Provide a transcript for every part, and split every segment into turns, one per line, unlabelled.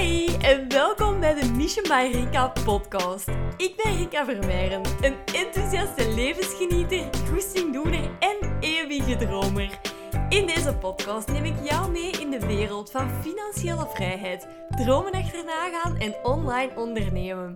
Hi en welkom bij de Mission by Rika podcast. Ik ben Rika Vermeijren, een enthousiaste levensgenieter, goestingdoener en eeuwige dromer. In deze podcast neem ik jou mee in de wereld van financiële vrijheid, dromen achterna gaan en online ondernemen.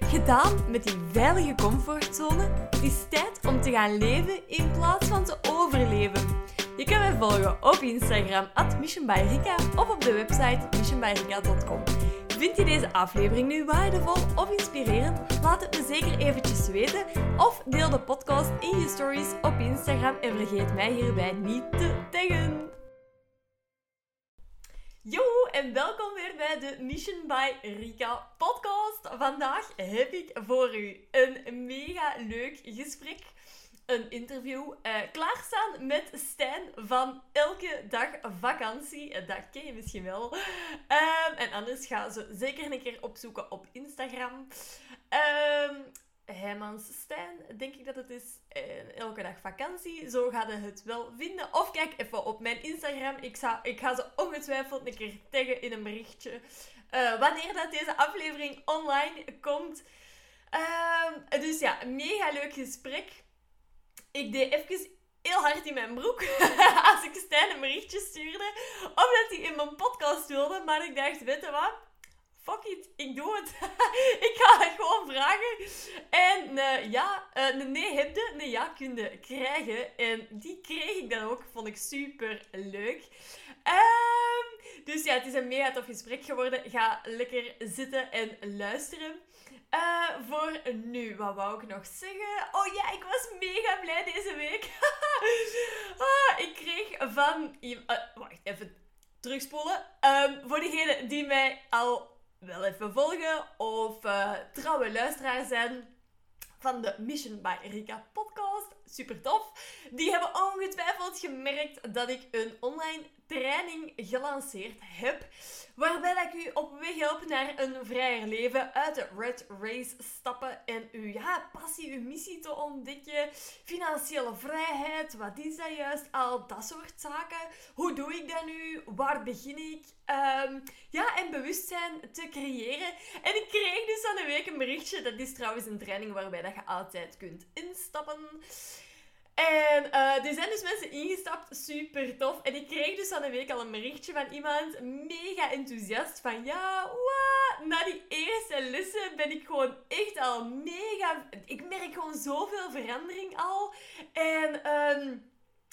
Gedaan met die veilige comfortzone, het is tijd om te gaan leven in plaats van te overleven. Je kan mij volgen op Instagram, at missionbyrika, of op de website missionbyrika.com. Vind je deze aflevering nu waardevol of inspirerend? Laat het me zeker eventjes weten. Of deel de podcast in je stories op Instagram en vergeet mij hierbij niet te taggen. Yo en welkom weer bij de Mission by Rika podcast. Vandaag heb ik voor u een mega leuk gesprek een interview uh, klaarstaan met Stijn van Elke Dag Vakantie. Eh, dat ken je misschien wel. Um, en anders ga ze zeker een keer opzoeken op Instagram. Um, Heimans Stijn, denk ik dat het is. Uh, elke dag vakantie. Zo ga je het wel vinden. Of kijk even op mijn Instagram. Ik, ik ga ze ongetwijfeld een keer taggen in een berichtje. Wanneer dat deze aflevering online komt. Uh, dus ja, mega leuk gesprek ik deed even heel hard in mijn broek als ik Stijn een berichtje stuurde. Omdat hij in mijn podcast wilde. Maar ik dacht, weet je wat? Fuck it, ik doe het. ik ga het gewoon vragen. En uh, ja, een nee heb je, een ja kun je krijgen. En die kreeg ik dan ook. Vond ik super leuk. Um, dus ja, het is een mega tof gesprek geworden. Ga lekker zitten en luisteren. Uh, voor nu, wat wou ik nog zeggen? Oh ja, ik was mega blij deze week. ah, ik kreeg van... Uh, wacht, even terugspoelen. Um, voor degenen die mij al wel even volgen of uh, trouwe luisteraar zijn van de Mission by Rika podcast. Super tof. Die hebben ongetwijfeld gemerkt dat ik een online training gelanceerd heb. Waarbij ik u op weg help naar een vrijer leven, uit de red race stappen en uw ja, passie, uw missie te ontdekken. Financiële vrijheid, wat is dat juist? Al dat soort zaken. Hoe doe ik dat nu? Waar begin ik? Um, ja, en bewustzijn te creëren. En ik kreeg dus aan de week een berichtje. Dat is trouwens een training waarbij dat je altijd kunt instappen. En uh, er zijn dus mensen ingestapt, super tof. En ik kreeg dus van de week al een berichtje van iemand, mega enthousiast, van ja, wat? Na die eerste lessen ben ik gewoon echt al mega... Ik merk gewoon zoveel verandering al. En um,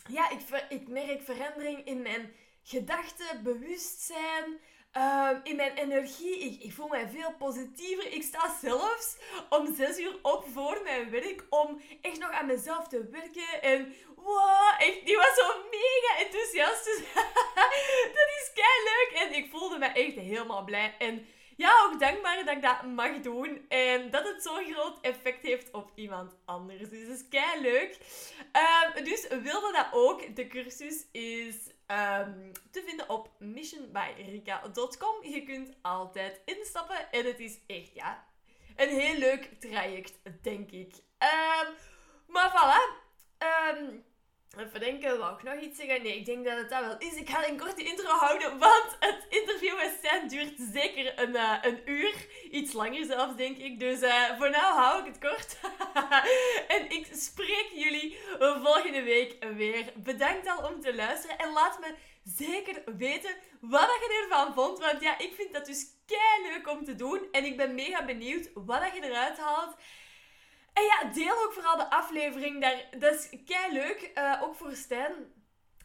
ja, ik, ik merk verandering in mijn gedachten, bewustzijn... Um, in mijn energie. Ik, ik, voel mij veel positiever. Ik sta zelfs om zes uur op voor mijn werk om echt nog aan mezelf te werken. En wow, echt, die was zo mega enthousiast. Dus dat is kei leuk. En ik voelde me echt helemaal blij. En ja, ook dankbaar dat ik dat mag doen. En dat het zo'n groot effect heeft op iemand anders. Dus dat is kei leuk. Um, dus wilde dat ook. De cursus is um, te vinden op missionbyrika.com. Je kunt altijd instappen. En het is echt, ja, een heel leuk traject, denk ik. Um, maar voilà. Um, Even denken, wou ik nog iets zeggen? Nee, ik denk dat het dat wel is. Ik ga een korte intro houden, want het interview met Stan duurt zeker een, uh, een uur. Iets langer zelfs, denk ik. Dus uh, voor nu hou ik het kort. en ik spreek jullie volgende week weer. Bedankt al om te luisteren. En laat me zeker weten wat je ervan vond. Want ja, ik vind dat dus kei leuk om te doen. En ik ben mega benieuwd wat je eruit haalt. En ja, deel ook vooral de aflevering. Daar, dat is kei leuk, uh, ook voor Stijn.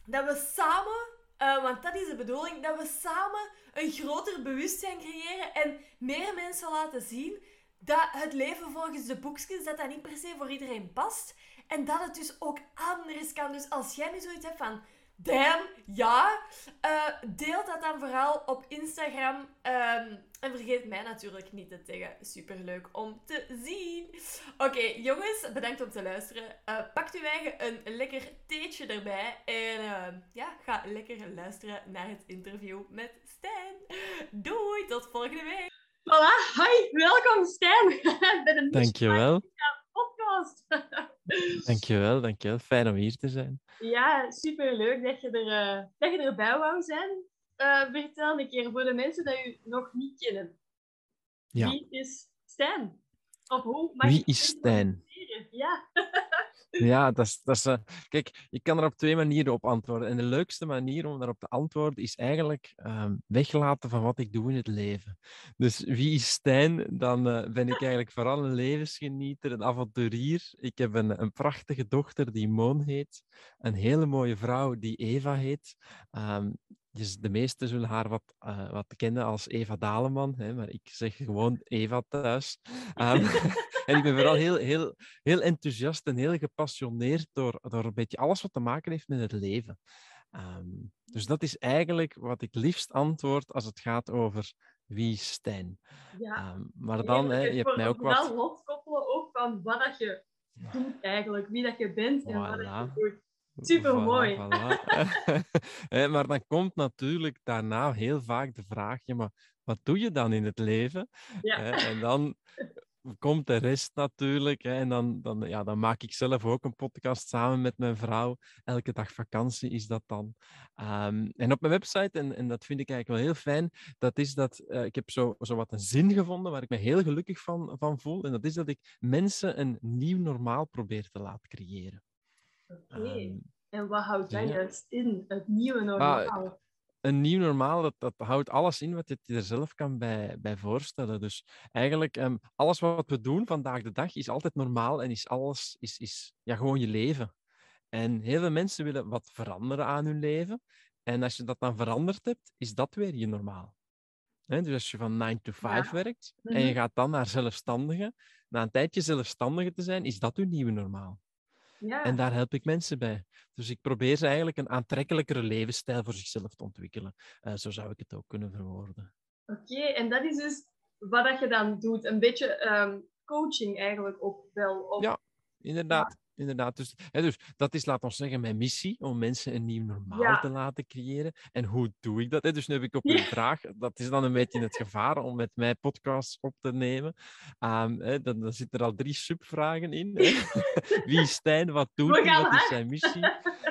Dat we samen, uh, want dat is de bedoeling, dat we samen een groter bewustzijn creëren en meer mensen laten zien dat het leven volgens de boekjes, dat dat niet per se voor iedereen past. En dat het dus ook anders kan. Dus als jij nu zoiets hebt van, damn, ja. Uh, deel dat dan vooral op Instagram. Um, en vergeet mij natuurlijk niet te taggen. Superleuk om te zien. Oké, okay, jongens, bedankt om te luisteren. Uh, pakt uw eigen een lekker theetje erbij. En uh, ja, ga lekker luisteren naar het interview met Stijn. Doei, tot volgende week. Voilà, hi, welkom Stijn.
bij de Dankjewel. Podcast. dankjewel, dankjewel. Fijn om hier te zijn.
Ja, superleuk dat je, er, uh, dat je erbij wou zijn. Uh, vertel een keer voor de mensen die u nog niet kennen. Ja. Wie is Stijn? Of hoe
mag Wie is Stijn?
Ja.
Ja, dat is, dat is, uh, kijk, je kan er op twee manieren op antwoorden. En de leukste manier om daarop te antwoorden is eigenlijk uh, weglaten van wat ik doe in het leven. Dus wie is Stijn? Dan uh, ben ik eigenlijk vooral een levensgenieter, een avonturier. Ik heb een, een prachtige dochter die Moon heet. Een hele mooie vrouw die Eva heet. Dus de meesten zullen haar wat, uh, wat kennen als Eva Daleman, hè, maar ik zeg gewoon Eva thuis. Um, en ik ben vooral heel, heel, heel enthousiast en heel gepassioneerd door, door een beetje alles wat te maken heeft met het leven. Um, dus dat is eigenlijk wat ik liefst antwoord als het gaat over wie is Stijn. Ja. Um, maar dan, hè, je hebt mij ook wat...
Vooral loskoppelen ook van wat dat je doet eigenlijk, wie dat je bent en wat dat je doet. Super mooi.
maar dan komt natuurlijk daarna heel vaak de vraag: ja, maar wat doe je dan in het leven? Ja. En dan komt de rest natuurlijk. En dan, dan, ja, dan maak ik zelf ook een podcast samen met mijn vrouw. Elke dag vakantie is dat dan. Ehm, en op mijn website, en, en dat vind ik eigenlijk wel heel fijn, dat is dat uh, ik heb zo, zo wat een zin gevonden waar ik me heel gelukkig van, van voel. En dat is dat ik mensen een nieuw normaal probeer te laten creëren.
Oké. Ehm, en wat houdt dat juist in, het nieuwe normaal?
een nieuw normaal, dat, dat houdt alles in wat je er zelf kan bij, bij voorstellen. Dus eigenlijk, um, alles wat we doen vandaag de dag is altijd normaal en is alles is, is ja, gewoon je leven. En heel veel mensen willen wat veranderen aan hun leven. En als je dat dan veranderd hebt, is dat weer je normaal. dus als je van 9 to 5 werkt en je mhm. gaat dan naar zelfstandige, na een tijdje zelfstandige te zijn, is dat je nieuwe normaal. Ja. En daar help ik mensen bij. Dus ik probeer ze eigenlijk een aantrekkelijkere levensstijl voor zichzelf te ontwikkelen. Uh, zo zou ik het ook kunnen verwoorden.
Oké, en dat is dus wat dat je dan doet. Een beetje um, coaching eigenlijk ook wel. Of...
Ja, inderdaad inderdaad. Dus, hè, dus dat is, laat ons zeggen, mijn missie om mensen een nieuw normaal te laten creëren. En hoe doe ik dat? Hè? Dus nu heb ik op een vraag, dat is dan een beetje het gevaar om met mij podcasts op te nemen. Um, hè, dan, dan zitten er al drie subvragen in. Hè? Wie is Stijn? Wat doet hij? Wat is zijn missie?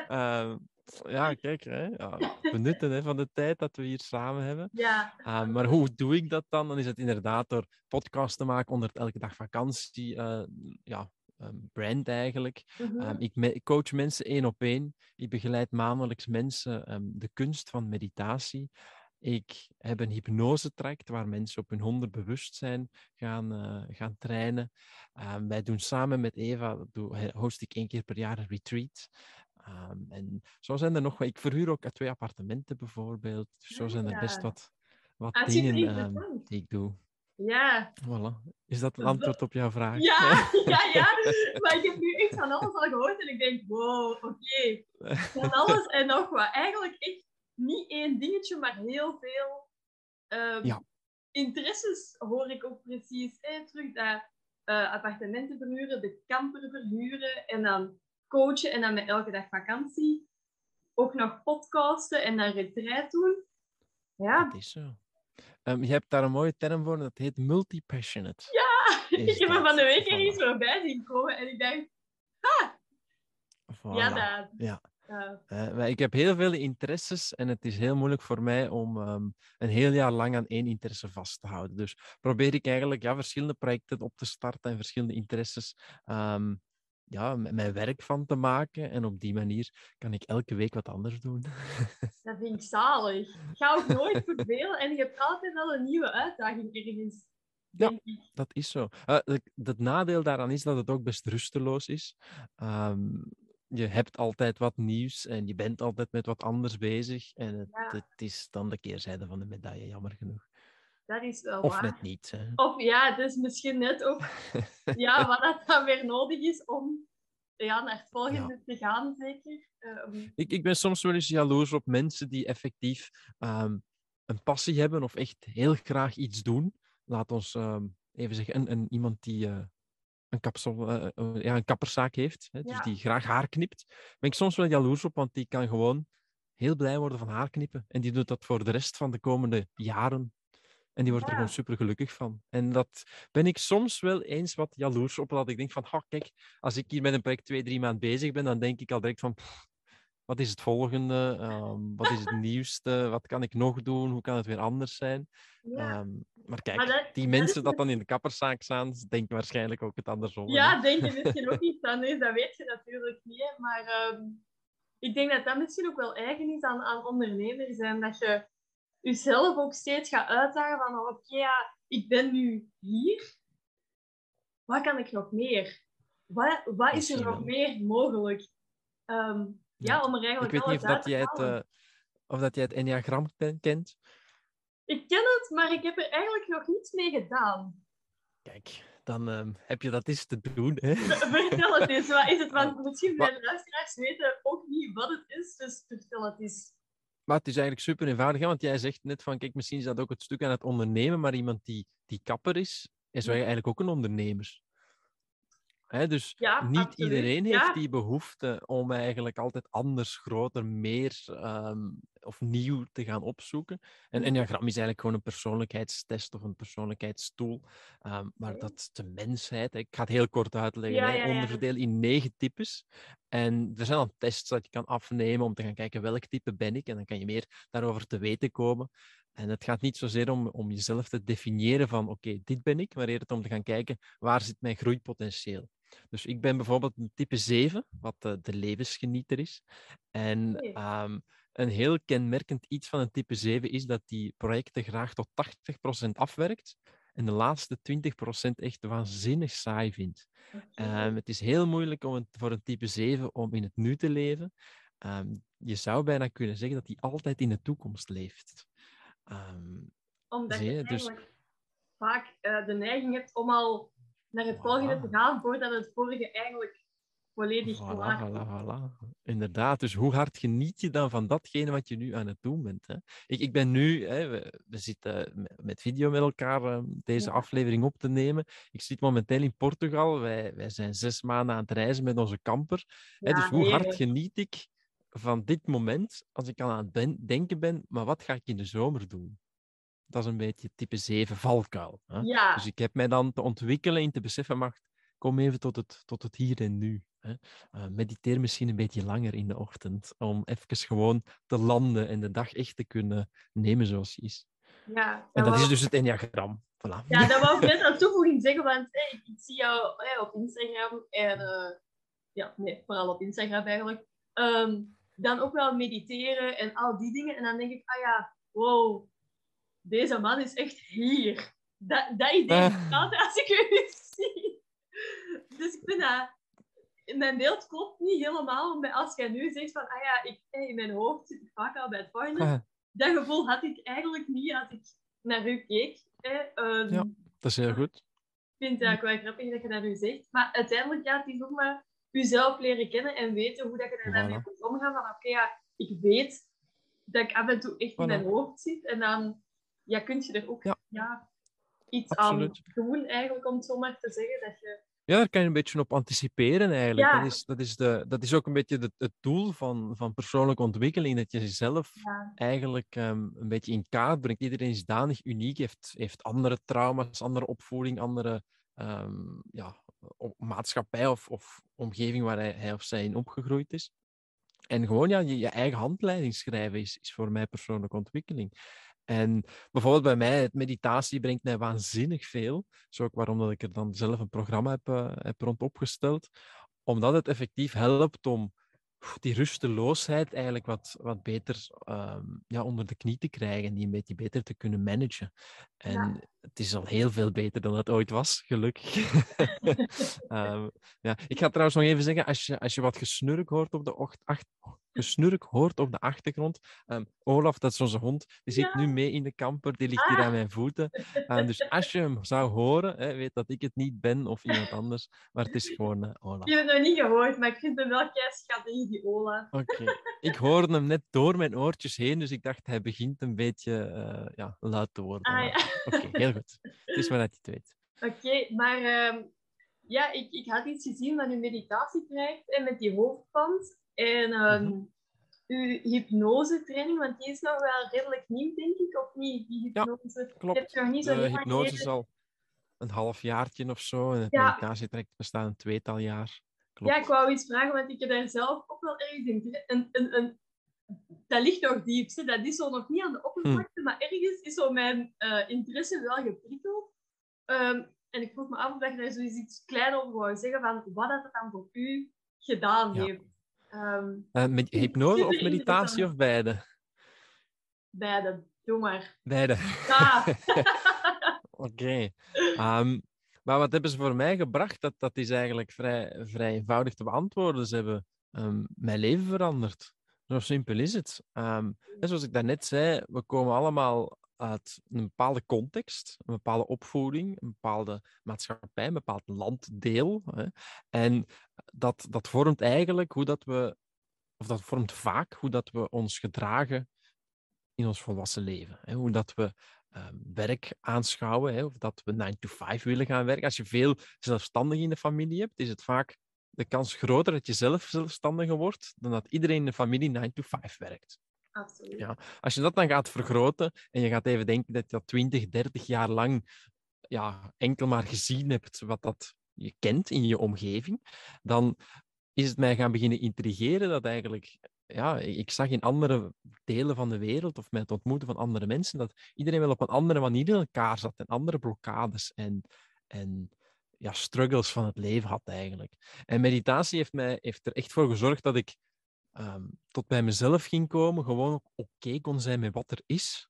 Um, ja, kijk, hè, ja, benutten hè, van de tijd dat we hier samen hebben.
Ja.
Uh, maar hoe doe ik dat dan? Dan is het inderdaad door podcasts te maken onder elke dag vakantie. Uh, ja, um, brand eigenlijk. Mm ik, coach mensen één op één. Ik begeleid maandelijks mensen um, de kunst van meditatie. Ik heb een hypnose-tract waar mensen op hun onderbewustzijn gaan, uh, gaan trainen. Wij doen samen met Eva, doe, host ik één keer per jaar een retreat. En zo zijn er nog, ik verhuur ook twee appartementen bijvoorbeeld. Dus zo zijn er best wat, wat dingen um, die ik doe.
Ja.
Voilà. Is dat een antwoord op jouw vraag?
Ja, ja, ja. Maar ik heb nu echt van alles al gehoord en ik denk, wow, oké. Van alles en nog wat. Eigenlijk echt niet één dingetje, maar heel veel um, ja. interesses hoor ik ook precies. Eh, terug dat uh, appartementen verhuren, de camper verhuren en dan coachen en dan met elke dag vakantie. Ook nog podcasten en dan retreat doen. Ja.
Dat is zo. Um, je hebt daar een mooie term voor, dat heet multi-passionate.
Ja, ik heb er van de week er iets voorbij zien komen en ik denk, ha! Ja, dat.
Ja. Uh, ik heb heel veel interesses en het is heel moeilijk voor mij om um, een heel jaar lang aan één interesse vast te houden. Dus probeer ik eigenlijk ja, verschillende projecten op te starten en verschillende interesses um, ja, mijn werk van te maken. En op die manier kan ik elke week wat anders doen.
Dat vind ik zalig. Ik ga ook nooit vervelen en je hebt altijd wel een nieuwe uitdaging ergens.
Ja, dat is zo. Uh, het, nadeel daaraan is dat het ook best rusteloos is. Um, je hebt altijd wat nieuws en je bent altijd met wat anders bezig. En het, het is dan de keerzijde van de medaille, jammer genoeg.
Dat is wel
of net niet. Hè?
Of ja, dus misschien net ook ja, wat dat dan weer nodig is om ja, naar het volgende te gaan, zeker.
Um... Ik, ik ben soms wel eens jaloers op mensen die effectief um, een passie hebben of echt heel graag iets doen. Laat ons um, even zeggen, een, een, iemand die uh, een, kapsel, uh, ja, een kapperszaak heeft, hè, dus ja. die graag haar knipt. Ben ik soms wel jaloers op, want die kan gewoon heel blij worden van haar knippen. En die doet dat voor de rest van de komende jaren en die wordt er gewoon super gelukkig van. En dat ben ik soms wel eens wat jaloers op. Dat ik denk van, kijk, als ik hier met een project twee, drie maanden bezig ben, dan denk ik al direct van, wat is het volgende? Ehm, wat is het nieuwste? Wat kan ik nog doen? Hoe kan het weer anders zijn?
Ja.
Ehm, maar kijk,
Maar dat-
die mensen dat dan in de kapperszaak staan, denken waarschijnlijk ook het andersom. hè.
Ja, denk je misschien ook niet anders, dat weet je natuurlijk niet. hè. Maar ehm, ik denk dat dat misschien ook wel eigen is aan, aan ondernemers. En dat je jezelf ook steeds gaat uitdagen van oké, ja, ik ben nu hier. Wat kan ik nog meer? Wat, wat is er nog meer mogelijk? Ehm, ja,
Ja.
om er
Ik
eigenlijk
weet niet of dat jij het, eh, of dat jij het Enneagram ken- kent.
Ik ken het, maar ik heb er eigenlijk nog niets mee gedaan.
Kijk, dan ehm, heb je dat eens te doen. Hè?
Vertel het eens, wat is het? Want misschien mijn luisteraars weten ook niet wat het is, dus vertel het eens.
Maar het is eigenlijk super eenvoudig, hè, want jij zegt net van, kijk, misschien is dat ook het stuk aan het ondernemen, maar iemand die, die kapper is, is eigenlijk ook een ondernemer. Hè, dus
Ja,
niet
absoluut.
iedereen heeft
Ja.
die behoefte om eigenlijk altijd anders, groter, meer ehm, of nieuw te gaan opzoeken. En. Enneagram is eigenlijk gewoon een persoonlijkheidstest of een persoonlijkheidstoel. Ehm, maar dat is de mensheid. Ik ga het heel kort uitleggen.
Ja.
Onderdeel in negen types. En er zijn dan tests dat je kan afnemen om te gaan kijken welk type ben ik. En dan kan je meer daarover te weten komen. En het gaat niet zozeer om, om jezelf te definiëren van oké, dit ben ik, maar eerder om te gaan kijken waar zit mijn groeipotentieel. Dus ik ben bijvoorbeeld een type 7, wat de, de levensgenieter is. En ehm, een heel kenmerkend iets van een type 7 is dat die projecten graag tot 80% afwerkt en de laatste 20% echt waanzinnig saai vindt. Ehm, het is heel moeilijk om een- voor een type 7 om in het nu te leven. Ehm, je zou bijna kunnen zeggen dat hij altijd in de toekomst leeft.
Omdat je
dus-
vaak eh, de neiging hebt om al naar het volgende te gaan voordat het vorige eigenlijk volledig
Voilà,
klaar is.
voilà, voilà. Inderdaad. Dus hoe hard geniet je dan van datgene wat je nu aan het doen bent? Hè? Ik, ik ben nu, hè, we, we zitten met- video met elkaar eh, deze
Ja.
aflevering op te nemen. Ik zit momenteel in Portugal. Wij, wij zijn zes maanden aan het reizen met onze. Hè,
Ja,
dus hoe hard geniet ik van dit moment als ik aan het ben- denken ben, maar wat ga ik in de zomer doen? Dat is een beetje type 7 valkuil. Hè?
Ja,
Dus ik heb mij dan te ontwikkelen in te beseffen, mag, kom even tot het, tot het hier en nu. Hè. Eh, mediteer misschien een beetje langer in de ochtend, om even gewoon te landen en de dag echt te kunnen nemen zoals die is.
ja.
En dat
wou-
is dus het enneagram. Voilà.
Ja, dat wou ik net aan toevoeging zeggen, want hey, ik, zie jou hey, op Instagram en eh, ja, nee, vooral op Instagram eigenlijk. Ehm, dan ook wel mediteren en al die dingen. En dan denk ik, ah ja, wow, deze man is echt hier. Dat, dat idee
Ah.
bestaat als ik u zie. Dus ik vind dat... Mijn beeld klopt niet helemaal, maar als jij nu zegt van, ah ja, ik, in mijn hoofd zit ik vaak al bij het volgende.
Ah,
Dat gevoel had ik eigenlijk niet als ik naar u keek. Hè. Ehm,
Ja. dat is heel goed.
Ik vind het wel grappig dat je dat nu zegt. Maar uiteindelijk gaat het is ook maar jezelf leren kennen en weten hoe dat je daarmee
Voilà.
moet omgaan. Van oké, ja, ik weet dat ik af en toe echt in mijn hoofd zit. En dan ja, kun je er ook
Ja.
ja. iets
Absoluut.
aan doen, eigenlijk, om het zo maar te zeggen. Dat je...
Ja, daar kan je een beetje op anticiperen eigenlijk.
Ja.
Dat, is, dat, is de, dat is ook een beetje de, het doel van, van persoonlijke ontwikkeling, dat je jezelf
Ja.
eigenlijk ehm, een beetje in kaart brengt. Iedereen is danig uniek, heeft, heeft andere trauma's, andere opvoeding, andere ehm, ja, maatschappij of, of omgeving waar hij, hij of zij in opgegroeid is. En gewoon ja, je, je eigen handleiding schrijven is, is voor mij persoonlijke ontwikkeling. En bijvoorbeeld bij mij, het meditatie brengt mij waanzinnig veel. Dat is ook waarom dat ik er dan zelf een programma heb, heb rond opgesteld. Omdat het effectief helpt om die rusteloosheid eigenlijk wat, wat beter ehm, ja, onder de knie te krijgen en die een beetje beter te kunnen managen. En
Ja.
het is al heel veel beter dan het ooit was, gelukkig. Ehm, ja. Ik ga trouwens nog even zeggen, als je, als je wat gesnurk hoort op de, ocht, acht, gesnurk hoort op de achtergrond, ehm, Olaf, dat is onze hond, die zit
Ja.
nu mee in de camper, die ligt hier
Ah.
aan mijn voeten. Eh, dus als je hem zou horen, hè, weet dat ik het niet ben of iemand anders, maar het is gewoon eh, Olaf.
Ik heb het nog niet gehoord, maar ik vind hem wel kei schattig, die Ola.
Oké. Ik hoorde hem net door mijn oortjes heen, dus ik dacht hij begint een beetje eh, ja, luid te worden.
Ah, ja.
Oké, heel goed. Het is maar dat je het weet.
Oké, maar ehm, ja, ik, ik had iets gezien van uw meditatietraject en met die hoofdband. En
Mhm.
uw hypnose-training, want die is nog wel redelijk nieuw, denk ik, of niet? Die hypnose.
klopt.
Je hebt nog niet zo
hypnose is al een half jaartje of zo en het
Ja.
meditatietraject bestaat een tweetal jaar. klopt.
Ja, ik wou iets vragen, want ik heb daar zelf ook wel ergens in. Een, een, een, dat ligt nog diep, hè. dat is zo nog niet aan de oppervlakte, maar ergens is zo mijn eh, interesse wel geprikkeld. Ehm, en ik vroeg me af of dat je daar zoiets iets klein over wou zeggen, van wat dat dan voor u gedaan
Ja.
heeft.
Eh, met hypnose of meditatie of beide?
beide, doe maar.
Beide.
Ah,
Oké. Ehm, maar wat hebben ze voor mij gebracht? Dat, dat is eigenlijk vrij, vrij eenvoudig te beantwoorden. Ze hebben ehm, mijn leven veranderd. Zo simpel is het. En zoals ik daarnet zei, we komen allemaal uit een bepaalde context, een bepaalde opvoeding, een bepaalde maatschappij, een bepaald landdeel. Hè. En dat, dat vormt eigenlijk hoe dat we, of dat vormt vaak hoe dat we ons gedragen in ons volwassen leven. Hè. Hoe dat we ehm, werk aanschouwen, hè, of dat we 9 to 5 willen gaan werken. Als je veel zelfstandigen in de familie hebt, is het vaak de kans groter dat je zelf zelfstandiger wordt dan dat iedereen in de familie 9 to 5 werkt.
Absoluut.
Ja. Als je dat dan gaat vergroten en je gaat even denken dat je dat 20, 30 jaar lang ja, enkel maar gezien hebt wat dat je kent in je omgeving, dan is het mij gaan beginnen intrigeren dat eigenlijk, ja, ik zag in andere delen van de wereld of met het ontmoeten van andere mensen, dat iedereen wel op een andere manier in elkaar zat en andere blokkades en, en ja, struggles van het leven had eigenlijk. En meditatie heeft, mij, heeft er echt voor gezorgd dat ik ehm, tot bij mezelf ging komen, gewoon oké kon zijn met wat er is.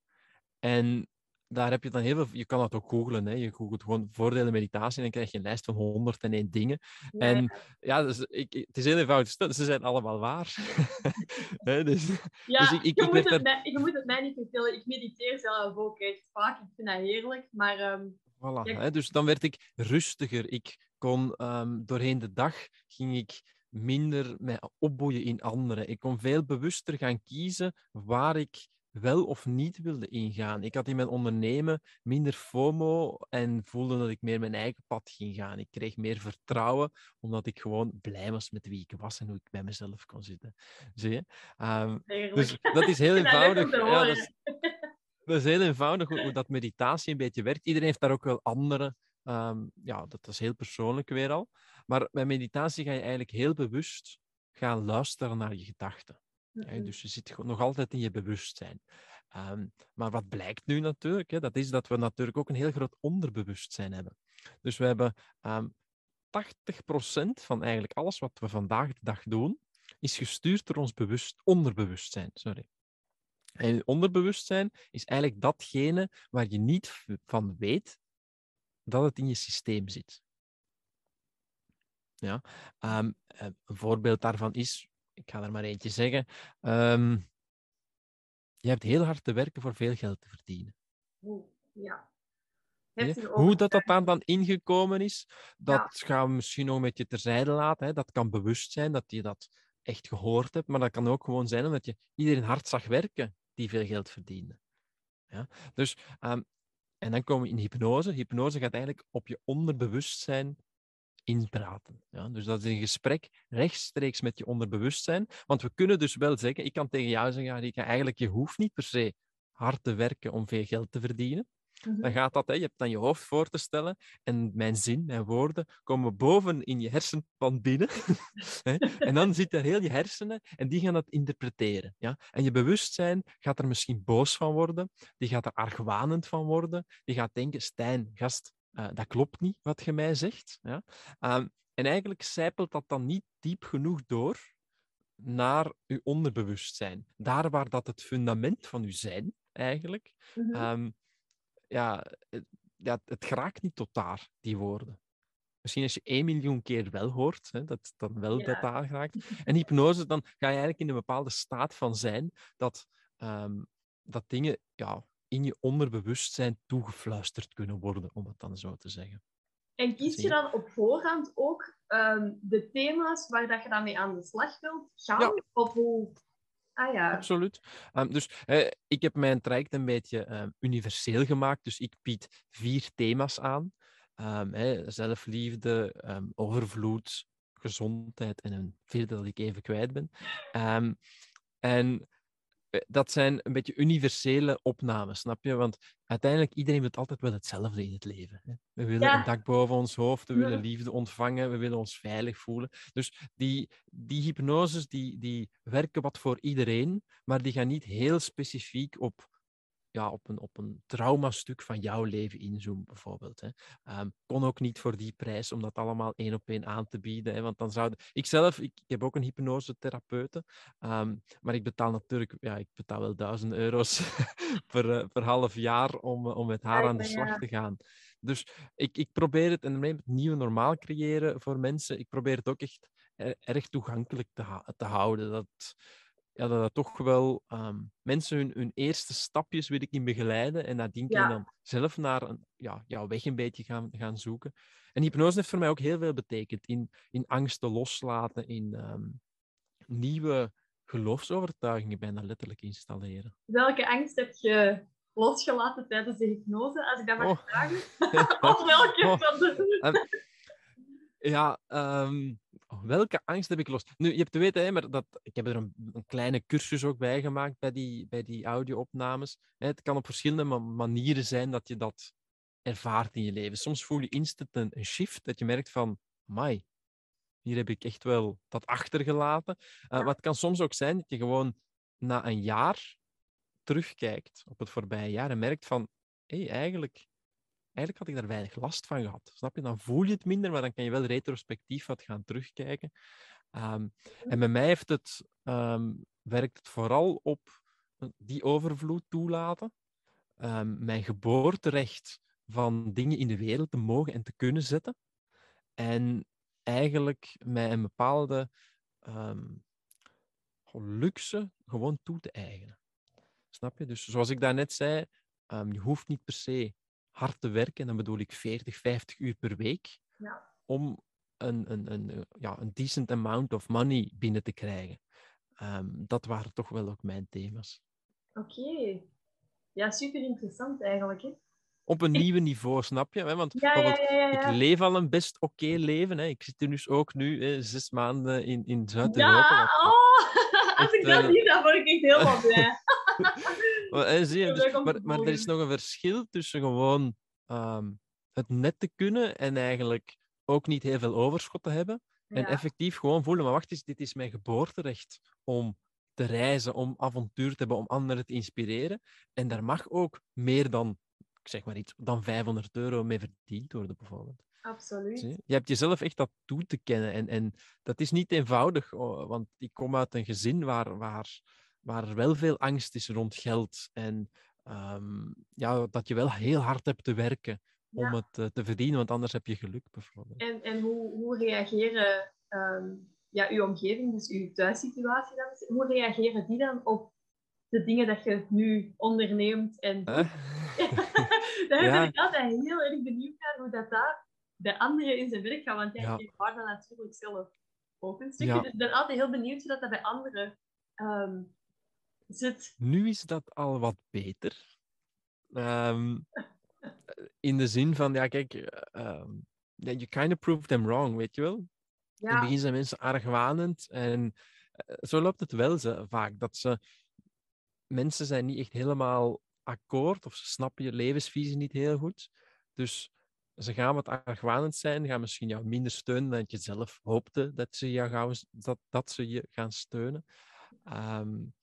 En daar heb je dan heel veel... Je kan dat ook googlen, hè. Je googelt gewoon voordelen meditatie en dan krijg je een lijst van 101 dingen.
Ja,
En ja, dus ik, ik- het is heel eenvoudig. Ze zijn allemaal waar. Dus,
Ja,
Dus ik- ik-
je, moet het mij, je moet het mij niet vertellen. Ik mediteer zelf ook echt vaak. Ik vind dat heerlijk. Maar ehm,
Voilà,
Ja.
hè, dus dan werd ik rustiger. Ik kon ehm, doorheen de dag ging ik minder mij opboeien in anderen. Ik kon veel bewuster gaan kiezen waar ik wel of niet wilde ingaan. Ik had in mijn ondernemen minder FOMO en voelde dat ik meer mijn eigen pad ging gaan. Ik kreeg meer vertrouwen, omdat ik gewoon blij was met wie ik was en hoe ik bij mezelf kon zitten. Zie je? Ehm, dus dat is heel eenvoudig. Ja, dat is, dat is heel eenvoudig hoe, hoe dat meditatie een beetje werkt. Iedereen heeft daar ook wel andere. ehm, ja, dat is heel persoonlijk weer al. Maar bij meditatie ga je eigenlijk heel bewust gaan luisteren naar je gedachten.
Mhm.
dus je zit nog altijd in je bewustzijn. Ehm, maar wat blijkt nu natuurlijk, hè, dat is dat we natuurlijk ook een heel groot onderbewustzijn hebben. Dus we hebben ehm 80% van eigenlijk alles wat we vandaag de dag doen, is gestuurd door ons bewust, onderbewustzijn. Sorry. En onderbewustzijn is eigenlijk datgene waar je niet van weet dat het in je systeem zit. Ja. ehm, eh, een voorbeeld daarvan is, ik ga er maar eentje zeggen, ehm, je hebt heel hard te werken voor veel geld te verdienen.
Ja.
Hoe dat, dat daar dan ingekomen is, dat gaan we misschien nog met je terzijde laten. Hè. Dat kan bewust zijn dat je dat echt gehoord hebt, maar dat kan ook gewoon zijn omdat je iedereen hard zag werken die veel geld verdiende. Ja? Dus, ehm, en dan komen we in hypnose. Hypnose gaat eigenlijk op je onderbewustzijn inpraten. Ja? Dus dat is een gesprek rechtstreeks met je onderbewustzijn. Want we kunnen dus wel zeggen, ik kan tegen jou zeggen, Rika, eigenlijk je hoeft niet per se hard te werken om veel geld te verdienen
Mhm.
dan gaat dat, hè, je hebt dan je hoofd voor te stellen en mijn zin, mijn woorden komen boven in je hersenpan binnen. en dan zit er heel je hersenen en die gaan dat interpreteren. Ja? En je bewustzijn gaat er misschien boos van worden, die gaat er argwanend van worden, die gaat denken, Stijn, gast, eh, dat klopt niet wat je mij zegt. Ja? Ehm, en eigenlijk zijpelt dat dan niet diep genoeg door naar je onderbewustzijn. Daar waar dat het fundament van je zijn, eigenlijk,
Mhm.
Ehm, ja, het, ja, het geraakt niet tot daar, die woorden. Misschien als je één miljoen keer wel hoort, hè, dat dan wel
Ja.
dat daar geraakt. En hypnose, dan ga je eigenlijk in een bepaalde staat van zijn dat, ehm, dat dingen ja, in je onderbewustzijn toegefluisterd kunnen worden, om het dan zo te zeggen.
En kies je dan op voorhand ook ehm, de thema's waar dat je dan mee aan de slag wilt gaan?
Ja.
Of hoe... Ah ja.
Absoluut. Ehm, dus ik heb mijn traject een beetje ehm, universeel gemaakt. Dus ik bied vier thema's aan. Zelfliefde, overvloed, gezondheid en een vierde dat ik even kwijt ben. En dat zijn een beetje universele opnames, snap je? Want uiteindelijk, iedereen wil altijd wel hetzelfde in het leven. Hè? We willen een dak boven ons hoofd, we willen liefde ontvangen, we willen ons veilig voelen. Dus die, die hypnoses, die, die werken wat voor iedereen, maar die gaan niet heel specifiek op ja, op, een, op een traumastuk van jouw leven inzoomen, bijvoorbeeld. Hè. Ehm, kon ook niet voor die prijs om dat allemaal één op één aan te bieden. Hè, want dan zou... Ik zelf, ik, ik heb ook een hypnosetherapeute, um, maar ik betaal natuurlijk, ja, ik betaal wel duizend euro's per, uh, per half jaar om, om met haar aan de slag te gaan. Dus ik, ik probeer het, en het nieuwe normaal creëren voor mensen, ik probeer het ook echt erg toegankelijk te, te houden. Dat, ja, dat, dat toch wel um, mensen hun, hun, eerste stapjes wil ik in begeleiden en nadien ja. dan zelf naar een, ja, jouw weg een beetje gaan, gaan zoeken. En hypnose heeft voor mij ook heel veel betekend in, in angsten loslaten, in um, nieuwe geloofsovertuigingen bijna letterlijk installeren.
Welke angst heb je losgelaten tijdens de hypnose, als ik dat mag oh. vragen? of welke oh. van de... Um,
ja, welke angst heb ik los? Nu, je hebt te weten, hè, maar dat, ik heb er een, een kleine cursus ook bij gemaakt bij die, bij die audio-opnames. Het kan op verschillende manieren zijn dat je dat ervaart in je leven. Soms voel je instant een, een shift, dat je merkt van, mai, hier heb ik echt wel dat achtergelaten. Uh, maar het kan soms ook zijn dat je gewoon na een jaar terugkijkt op het voorbije jaar en merkt van, hé, hey, eigenlijk eigenlijk had ik daar weinig last van gehad. Snap je? Dan voel je het minder, maar dan kan je wel retrospectief wat gaan terugkijken. Um, en bij mij heeft het, um, werkt het vooral op die overvloed toelaten. Um, mijn geboorterecht van dingen in de wereld te mogen en te kunnen zetten. En eigenlijk mij een bepaalde luxe gewoon toe te eigenen. Snap je? Dus zoals ik daarnet zei, je hoeft niet per se hard te werken, en dan bedoel ik 40, 50 uur per week, ja. om een, een, een, ja, een decent amount of money binnen te krijgen. Um, dat waren toch wel ook mijn thema's.
Oké. Okay. Ja, super interessant eigenlijk. Hè?
Op een nieuw niveau, snap je? Want ja, ja, ik leef al een best oké okay leven. Hè. Ik zit er dus ook nu hè, zes maanden in, in Zuid-Europa.
Ja, oh, als ik dat zie, dan word ik echt helemaal blij.
Maar, zie je, dus, maar, maar, er is nog een verschil tussen gewoon um, het net te kunnen en eigenlijk ook niet heel veel overschot te hebben. En effectief gewoon voelen, maar wacht eens, dit is mijn geboorterecht om te reizen, om avontuur te hebben, om anderen te inspireren. En daar mag ook meer dan, ik zeg maar iets, dan 500 euro mee verdiend worden, bijvoorbeeld.
Absoluut.
Je hebt jezelf echt dat toe te kennen. En, en dat is niet eenvoudig, oh, want ik kom uit een gezin waar, waar waar er wel veel angst is rond geld. En um, ja, dat je wel heel hard hebt te werken om het uh, te verdienen, want anders heb je geluk bijvoorbeeld.
En, en hoe, hoe reageren um, ja, uw omgeving, dus uw thuissituatie dan, hoe reageren die dan op de dingen dat je nu onderneemt en daar ben ik altijd heel erg benieuwd naar hoe dat daar bij anderen in zijn werk gaat, want jij ja. ervaart dat natuurlijk zelf ook een stukje. Dus ik ben altijd heel benieuwd hoe dat, dat bij anderen um,
nu is dat al wat beter. Um, in de zin van, ja, kijk, um, you kind of prove them wrong, weet je wel? Ja. In het begin zijn mensen argwanend en uh, zo loopt het wel ze, vaak. Dat ze, mensen zijn niet echt helemaal akkoord of ze snappen je levensvisie niet heel goed. Dus ze gaan wat argwanend zijn, gaan misschien jou minder steunen dan je zelf hoopte dat ze, jou gaan, dat, dat ze je gaan steunen. Um,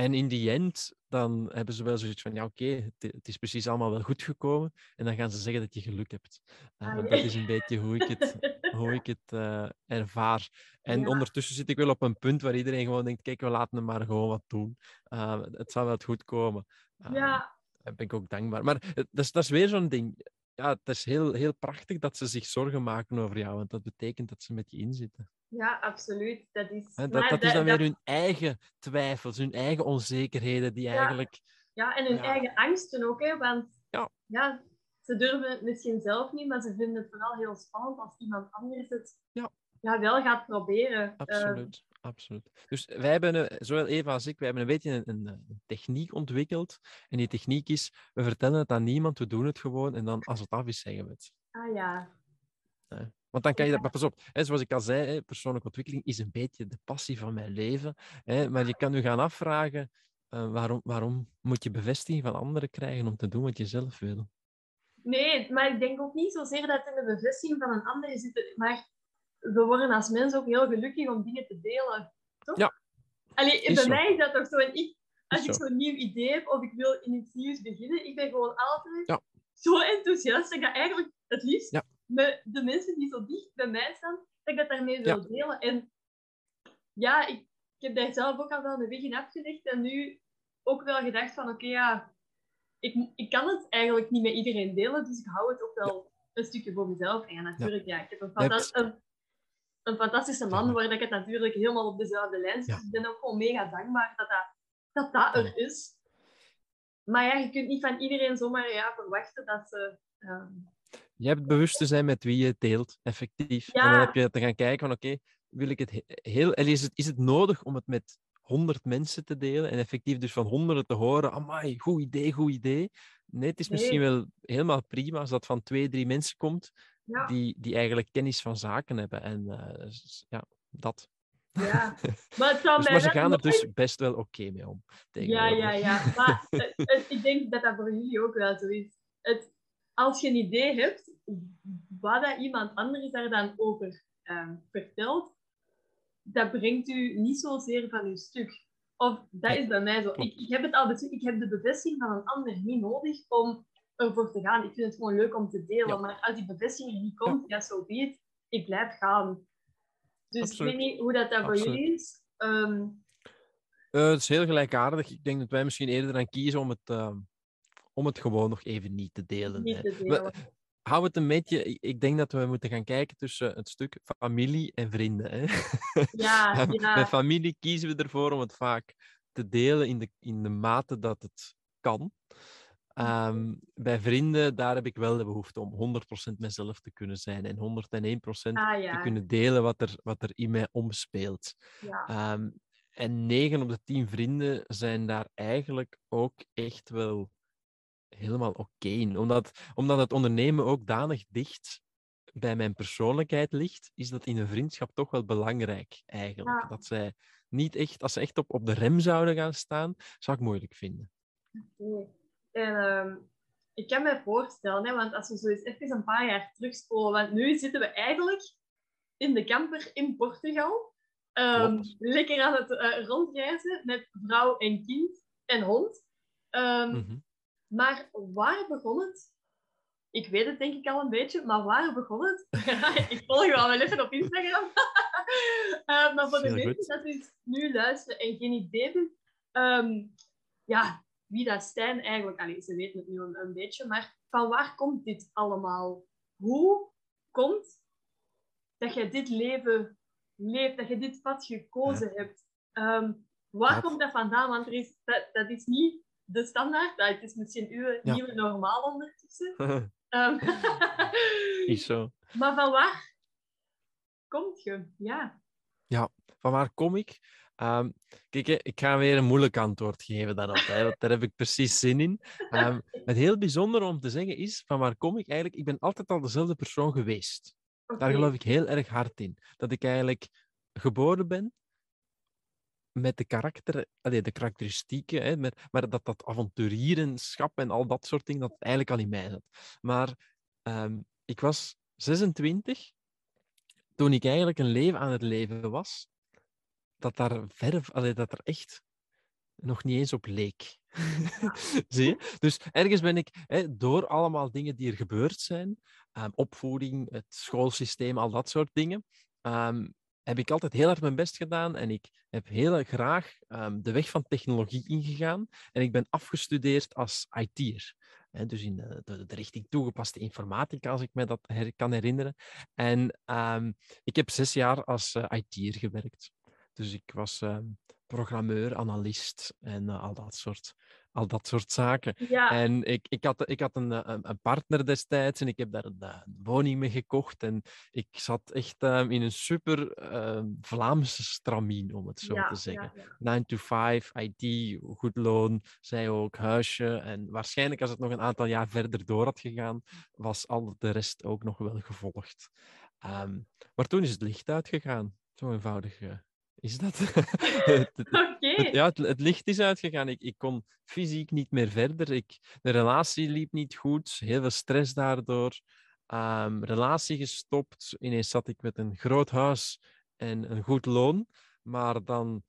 en in die end, dan hebben ze wel zoiets van, ja oké, het, het, is precies allemaal wel goed gekomen. En dan gaan ze zeggen dat je geluk hebt. Uh, Dat is een beetje hoe ik het, hoe ik het uh, ervaar. En ondertussen zit ik wel op een punt waar iedereen gewoon denkt, kijk, we laten hem maar gewoon wat doen. Uh, het zal wel goed komen.
ja.
Daar ben ik ook dankbaar. Maar dat is, dat is weer zo'n ding. Ja, het is heel, heel prachtig dat ze zich zorgen maken over jou, want dat betekent dat ze met je inzitten.
Ja, absoluut. Dat is,
dat, dat is dan weer hun eigen twijfels, hun eigen onzekerheden, die eigenlijk...
Ja, en hun eigen angsten ook, hè. Want ja. ja, ze durven het misschien zelf niet, maar ze vinden het vooral heel spannend als iemand anders het ja. Ja, wel gaat proberen.
Absoluut. Uh, absoluut. Dus wij hebben, zowel Eva als ik, wij hebben een beetje een, een, een, techniek ontwikkeld. En die techniek is, we vertellen het aan niemand, we doen het gewoon. En dan, als het af is, zeggen we het.
Ah ja.
Want dan kan je dat, maar pas op, hè, zoals ik al zei, hè, persoonlijke ontwikkeling is een beetje de passie van mijn leven. Hè, maar je kan je gaan afvragen, eh, waarom, waarom moet je bevestiging van anderen krijgen om te doen wat je zelf wil?
Nee, maar ik denk ook niet zozeer dat het in de bevestiging van een ander zit. Maar we worden als mens ook heel gelukkig om dingen te delen. Toch?
Ja.
Allee, bij
zo.
mij is dat toch zo. En ik, als
Is
ik
zo.
zo'n nieuw idee heb of ik wil in iets nieuws beginnen, ik ben gewoon altijd
Ja.
zo enthousiast dat ik dat eigenlijk het liefst
Ja.
met de mensen die zo dicht bij mij staan, dat ik dat daarmee wil delen. En ja, ik, ik heb daar zelf ook al wel een weg in afgelegd en nu ook wel gedacht van oké, ja, ik, ik kan het eigenlijk niet met iedereen delen, dus ik hou het ook wel een stukje voor mezelf. En ja, natuurlijk, ja, ik heb een,
Je hebt-
fantas- een, een fantastische man waar dat ik het natuurlijk helemaal op dezelfde lijn zit. Dus ik ben ook gewoon mega dankbaar dat dat, dat, dat er is. Maar ja, je kunt niet van iedereen zomaar ja, verwachten dat ze... ehm,
Je hebt bewust te zijn met wie je deelt, effectief.
Ja.
En dan heb je te gaan kijken van, oké, wil ik het he- heel... en Is het, is het nodig om het met honderd mensen te delen en effectief dus van honderden te horen, amai, goed idee, goed idee. Nee, het is
Nee.
misschien wel helemaal prima als dat van twee, drie mensen komt
ja,
die, die eigenlijk kennis van zaken hebben. En eh, ja, dat.
ja. Maar het
Dus, maar ze gaan er dus best wel oké mee om.
Ja, ja, ja. Maar ik denk dat dat voor jullie ook wel zo is. Het, als je een idee hebt, wat dat iemand anders daar dan over ehm, vertelt, dat brengt u niet zozeer van uw stuk. Of dat is bij mij zo. Ik, ik, heb het al ik heb de bevestiging van een ander niet nodig om ervoor te gaan. Ik vind het gewoon leuk om te delen.
Ja.
Maar als die bevestiging er niet komt, ja, zo so be it. Ik blijf gaan. Dus
Absoluut.
ik weet niet hoe dat, dat voor jullie is. Ehm,
Eh, het is heel gelijkaardig. Ik denk dat wij misschien eerder aan kiezen om het, eh, om het gewoon nog even niet te delen.
niet te
Maar
delen.
hou het een beetje... ik- denk dat we moeten gaan kijken tussen het stuk familie en vrienden. Hè.
Ja, ja.
Bij familie kiezen we ervoor om het vaak te delen in de, in de mate dat het kan. Ehm, bij vrienden, daar heb ik wel de behoefte om 100% mezelf te kunnen zijn en 101%
Ah
te kunnen delen wat er, wat er in mij omspeelt.
ja.
Ehm, en 9 op de 10 vrienden zijn daar eigenlijk ook echt wel helemaal oké in. Omdat, omdat het ondernemen ook danig dicht bij mijn persoonlijkheid ligt, is dat in een vriendschap toch wel belangrijk eigenlijk.
Ja.
Dat zij niet echt, als ze echt op, op de rem zouden gaan staan, zou ik moeilijk vinden.
En ehm, ik kan me voorstellen, hè, want als we zo eens even een paar jaar terugspoelen, want nu zitten we eigenlijk in de camper in Portugal, ehm, lekker aan het eh, rondreizen met vrouw en kind en hond. Ehm,
Mhm.
Maar waar begon het? Ik weet het denk ik al een beetje, maar waar begon het? ik volg je al wel even op Instagram. Eh, maar voor de mensen dat dus nu luisteren en geen idee hebben, ja, wie dat Stijn eigenlijk... Allee, ze weten het nu een, een beetje, maar van waar komt dit allemaal? Hoe komt dat je dit leven leeft, dat je dit pad gekozen hebt? Ehm, waar komt dat vandaan? Want er is, dat, dat is niet de standaard. Dat het is misschien uw
Ja.
nieuwe normaal ondertussen. Ehm,
is zo.
maar van waar komt je? Ja.
Van waar kom ik? Ehm, kijk, ik ga weer een moeilijk antwoord geven daarop, hè, want daar heb ik precies zin in. Ehm, het heel bijzondere om te zeggen is, van waar kom ik eigenlijk? Ik ben altijd al dezelfde persoon geweest. Daar geloof ik heel erg hard in. Dat ik eigenlijk geboren ben met de karakter, allee, de karakteristieken, hè, met, maar dat dat avonturierenschap en al dat soort dingen, dat het eigenlijk al in mij zat. Maar ehm, ik was 26 toen ik eigenlijk een leven aan het leven was, dat daar ver, allee, dat er echt nog niet eens op leek. Zie je? Dus ergens ben ik, hè, door allemaal dingen die er gebeurd zijn, ehm, opvoeding, het schoolsysteem, al dat soort dingen, ehm, heb ik altijd heel hard mijn best gedaan en ik heb heel graag ehm, de weg van technologie ingegaan en ik ben afgestudeerd als IT'er. Dus in de, de, de richting toegepaste informatica, als ik me dat her- kan herinneren. En ik heb zes jaar als eh, IT'er gewerkt. Dus ik was ehm, programmeur, analist en eh, al, dat soort, al dat soort zaken.
Ja,
En ik, ik had, ik had een, eh, een, een partner destijds en ik heb daar een, eh, een woning mee gekocht. En ik zat echt ehm, in een super ehm, Vlaamse stramien, om het zo
ja,
te zeggen.
ja.
9 to 5, IT, goed loon, zij ook, huisje. En waarschijnlijk als het nog een aantal jaar verder door had gegaan, was al de rest ook nog wel gevolgd. Maar toen is het licht uitgegaan. Zo eenvoudig is dat.
Oké.
ja, het, het, licht is uitgegaan. Ik, ik kon fysiek niet meer verder. Ik, de relatie liep niet goed. Heel veel stress daardoor. Um, relatie gestopt. Ineens zat ik met een groot huis en een goed loon. Maar dan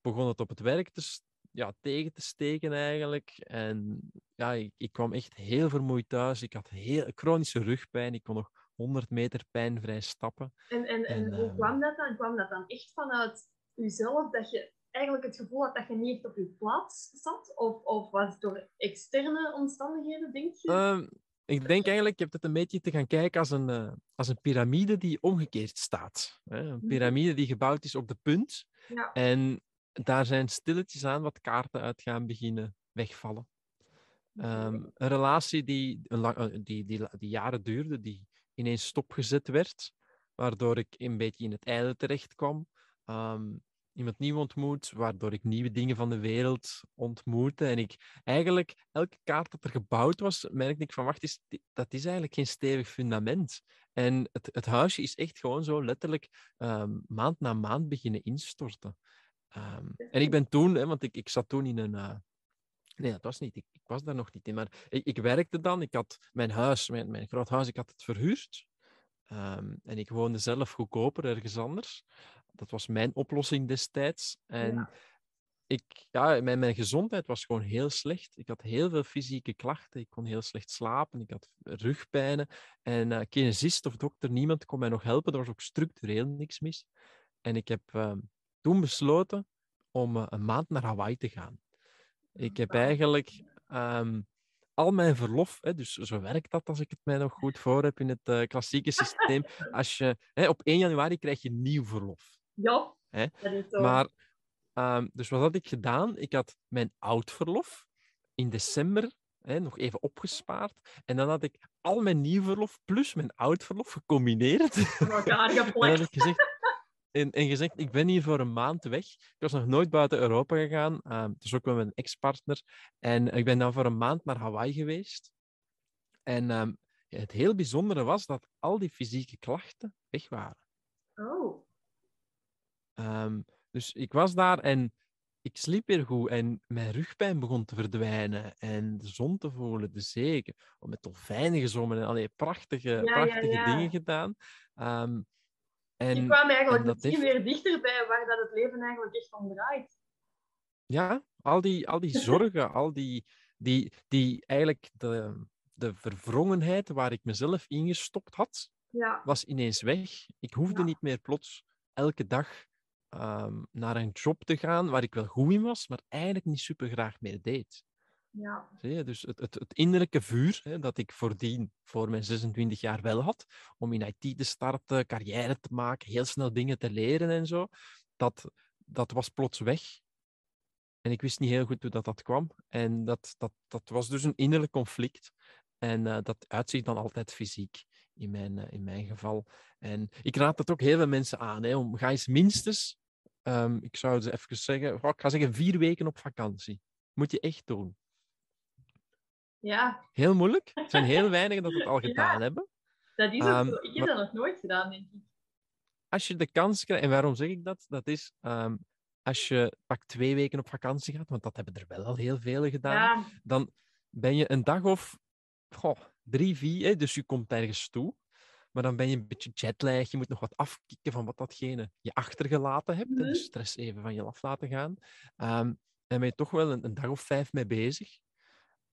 begon het op het werk te, ja, tegen te steken eigenlijk. En ja, ik, ik, kwam echt heel vermoeid thuis. Ik had heel chronische rugpijn. Ik kon nog 100 meter pijnvrij stappen.
En, en, en, hoe ehm, kwam dat dan? Kwam dat dan echt vanuit jezelf dat je eigenlijk het gevoel had dat je niet echt op je plaats zat? Of, of was het door externe omstandigheden, denk je?
Um, ik denk eigenlijk, je hebt het een beetje te gaan kijken als een, uh, als een piramide die omgekeerd staat. Hè? Een mhm. piramide die gebouwd is op de punt.
Ja.
En daar zijn stilletjes aan wat kaarten uit gaan beginnen wegvallen. Um, een relatie die, eh, die, die, die, jaren duurde, die ineens stopgezet werd, waardoor ik een beetje in het einde terecht kwam. Um, iemand nieuw ontmoet, waardoor ik nieuwe dingen van de wereld ontmoette. En ik eigenlijk, elke kaart dat er gebouwd was, merkte ik van, wacht, is, dat is eigenlijk geen stevig fundament. En het, het huisje is echt gewoon zo letterlijk um, maand na maand beginnen instorten. Um, en ik ben toen, hè, want ik, ik zat toen in een... Uh, nee, dat was niet. Ik, ik, was daar nog niet in. Maar ik, ik werkte dan. Ik had mijn huis, mijn, mijn groot huis, ik had het verhuurd. Um, en ik woonde zelf goedkoper ergens anders. Dat was mijn oplossing destijds. En ja. Ik, ja, mijn, mijn gezondheid was gewoon heel slecht. Ik had heel veel fysieke klachten. Ik kon heel slecht slapen. Ik had rugpijnen. En uh, kinesist of dokter, niemand kon mij nog helpen. Er was ook structureel niks mis. En ik heb uh, toen besloten om uh, een maand naar Hawaii te gaan. Ik heb eigenlijk um, al mijn verlof, hè, dus zo werkt dat als ik het mij nog goed voor heb in het uh, klassieke systeem. Als je, hè, op 1 januari krijg je nieuw verlof.
Ja,
hè?
dat is zo.
Maar, um, dus wat had ik gedaan? Ik had mijn oud verlof in december hè, nog even opgespaard. En dan had ik al mijn nieuw verlof plus mijn oud verlof gecombineerd.
Elkaar
en dan had ik gezegd, en, en gezegd, ik ben hier voor een maand weg. Ik was nog nooit buiten Europa gegaan. Uh, dus ook met mijn ex-partner. En ik ben dan voor een maand naar Hawaii geweest. En um, het heel bijzondere was dat al die fysieke klachten weg waren.
Oh.
Um, dus ik was daar en ik sliep weer goed en mijn rugpijn begon te verdwijnen en de zon te voelen, de zee, met dolfijnen gezongen en allerlei prachtige,
ja,
prachtige
ja, ja.
dingen gedaan. Um, en,
je kwam eigenlijk misschien
heeft-
weer dichterbij waar dat het leven eigenlijk echt om draait.
Ja, al die, al die zorgen, al die, die, die eigenlijk de, de verwrongenheid waar ik mezelf ingestopt had,
Ja,
was ineens weg. Ik hoefde
Ja.
niet meer plots elke dag ehm, naar een job te gaan waar ik wel goed in was, maar eigenlijk niet super graag meer deed.
Ja?
Dus het, het, het innerlijke vuur hè, dat ik voordien voor mijn 26 jaar wel had, om in IT te starten, carrière te maken, heel snel dingen te leren en zo, dat, dat was plots weg. En ik wist niet heel goed hoe dat, dat kwam. En dat, dat, dat was dus een innerlijk conflict. En eh, dat uitzicht dan altijd fysiek, in mijn, eh, in mijn geval. En ik raad het ook heel veel mensen aan. Hè, om, ga eens minstens, ehm, ik zou het even zeggen, ik ga zeggen vier weken op vakantie. Moet je echt doen.
Ja,
Heel moeilijk. Er zijn heel weinigen dat het al
Ja.
gedaan hebben.
dat is ook
Ehm,
zo. Ik heb
maar-
dat nog nooit gedaan, denk ik.
Als je de kans krijgt, en waarom zeg ik dat? Dat is ehm, als je pak twee weken op vakantie gaat, want dat hebben er wel al heel vele gedaan,
Ja,
dan ben je een dag of goh, drie, vier, hè, dus je komt ergens toe. Maar dan ben je een beetje jetlag, je moet nog wat afkicken van wat datgene je achtergelaten hebt. hè,
Mhm.
de stress even van je af laten gaan. Ehm, en ben je toch wel een, een dag of vijf mee bezig.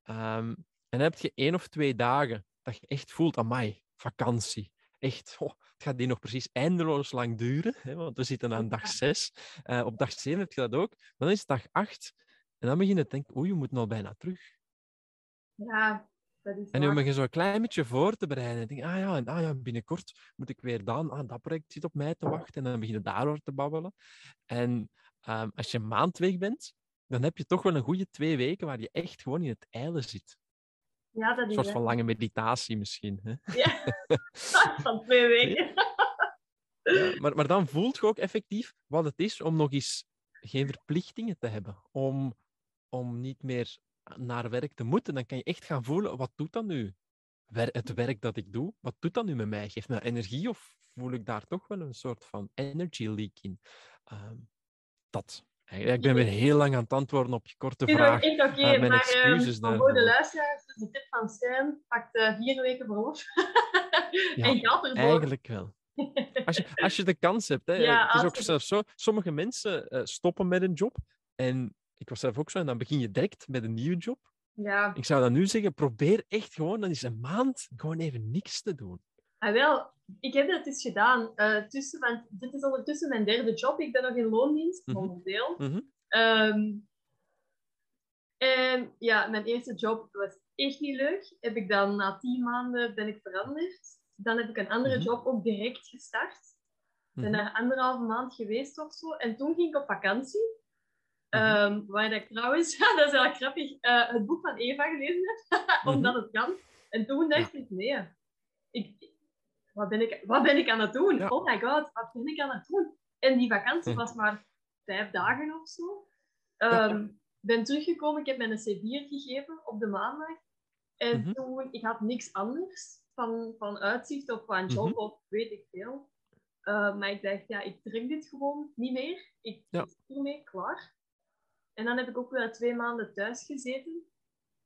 Ehm, en heb je één of twee dagen dat je echt voelt, amai, vakantie. Echt, oh, het gaat die nog precies eindeloos lang duren, hè, want we zitten aan dag zes. Eh, op dag zeven heb je dat ook. Maar dan is het dag acht. En dan begin je te denken, oei, je moet nou bijna terug.
ja, dat is
En nu begin je zo een klein beetje voor te bereiden. En denk, ah ja, en, ah ja, binnenkort moet ik weer dan, ah, dat project zit op mij te wachten. En dan begin je daarover te babbelen. En ehm, als je een maand weg bent, dan heb je toch wel een goede twee weken waar je echt gewoon in het ijlen zit.
Ja, dat
Een
is
soort
waar.
van lange meditatie misschien. Hè?
Ja, van twee weken.
Ja, maar, maar dan voelt je ook effectief wat het is om nog eens geen verplichtingen te hebben. Om, om niet meer naar werk te moeten. Dan kan je echt gaan voelen, wat doet dat nu? Het werk dat ik doe, wat doet dat nu met mij? Geeft me energie of voel ik daar toch wel een soort van energy leak in? Ehm, dat. Ik ben weer heel lang aan het antwoorden op je korte
Ik
vraag.
echt oké,
Ah, mijn
maar
excuses
ehm, voor de luisteraars, dus de tip van Stijn, pakt eh, vier weken verlof.
Ja,
en gaat ervoor.
Eigenlijk wel. Als je, als je de kans hebt. Hè,
Ja,
het is ook zelfs zo. Sommige mensen eh, stoppen met een job. En ik was zelf ook zo. En dan begin je direct met een nieuwe job.
Ja,
Ik zou dan nu zeggen, probeer echt gewoon, dan is een maand gewoon even niks te doen.
Ah, wel, ik heb dat eens gedaan. eh, tussen, want dit is ondertussen mijn derde job. Ik ben nog in loondienst,
Mhm.
momenteel.
Mhm.
Ehm, en ja, mijn eerste job was echt niet leuk. Heb ik dan na tien maanden ben ik veranderd. Dan heb ik een andere
Mhm.
job ook direct gestart. Ben
Mhm.
daar anderhalve maand geweest of zo. En toen ging ik op vakantie. Ehm, waar dat ik trouwens, dat is wel grappig, eh, het boek van Eva gelezen heb. omdat het kan. En toen dacht ik, nee. Ik, wat, ben ik, wat ben ik aan het doen?
Ja.
Oh my god, wat ben ik aan het doen? En die vakantie was maar vijf dagen of zo. Ehm, ben teruggekomen, ik heb mijn C4 gegeven op de maandag. En
Mhm.
toen, ik had niks anders van, van uitzicht of van job
Mhm.
of weet ik veel. Uh, maar ik dacht, ja, ik trek dit gewoon niet meer. Ik
Ja.
ermee klaar. En dan heb ik ook weer twee maanden thuis gezeten,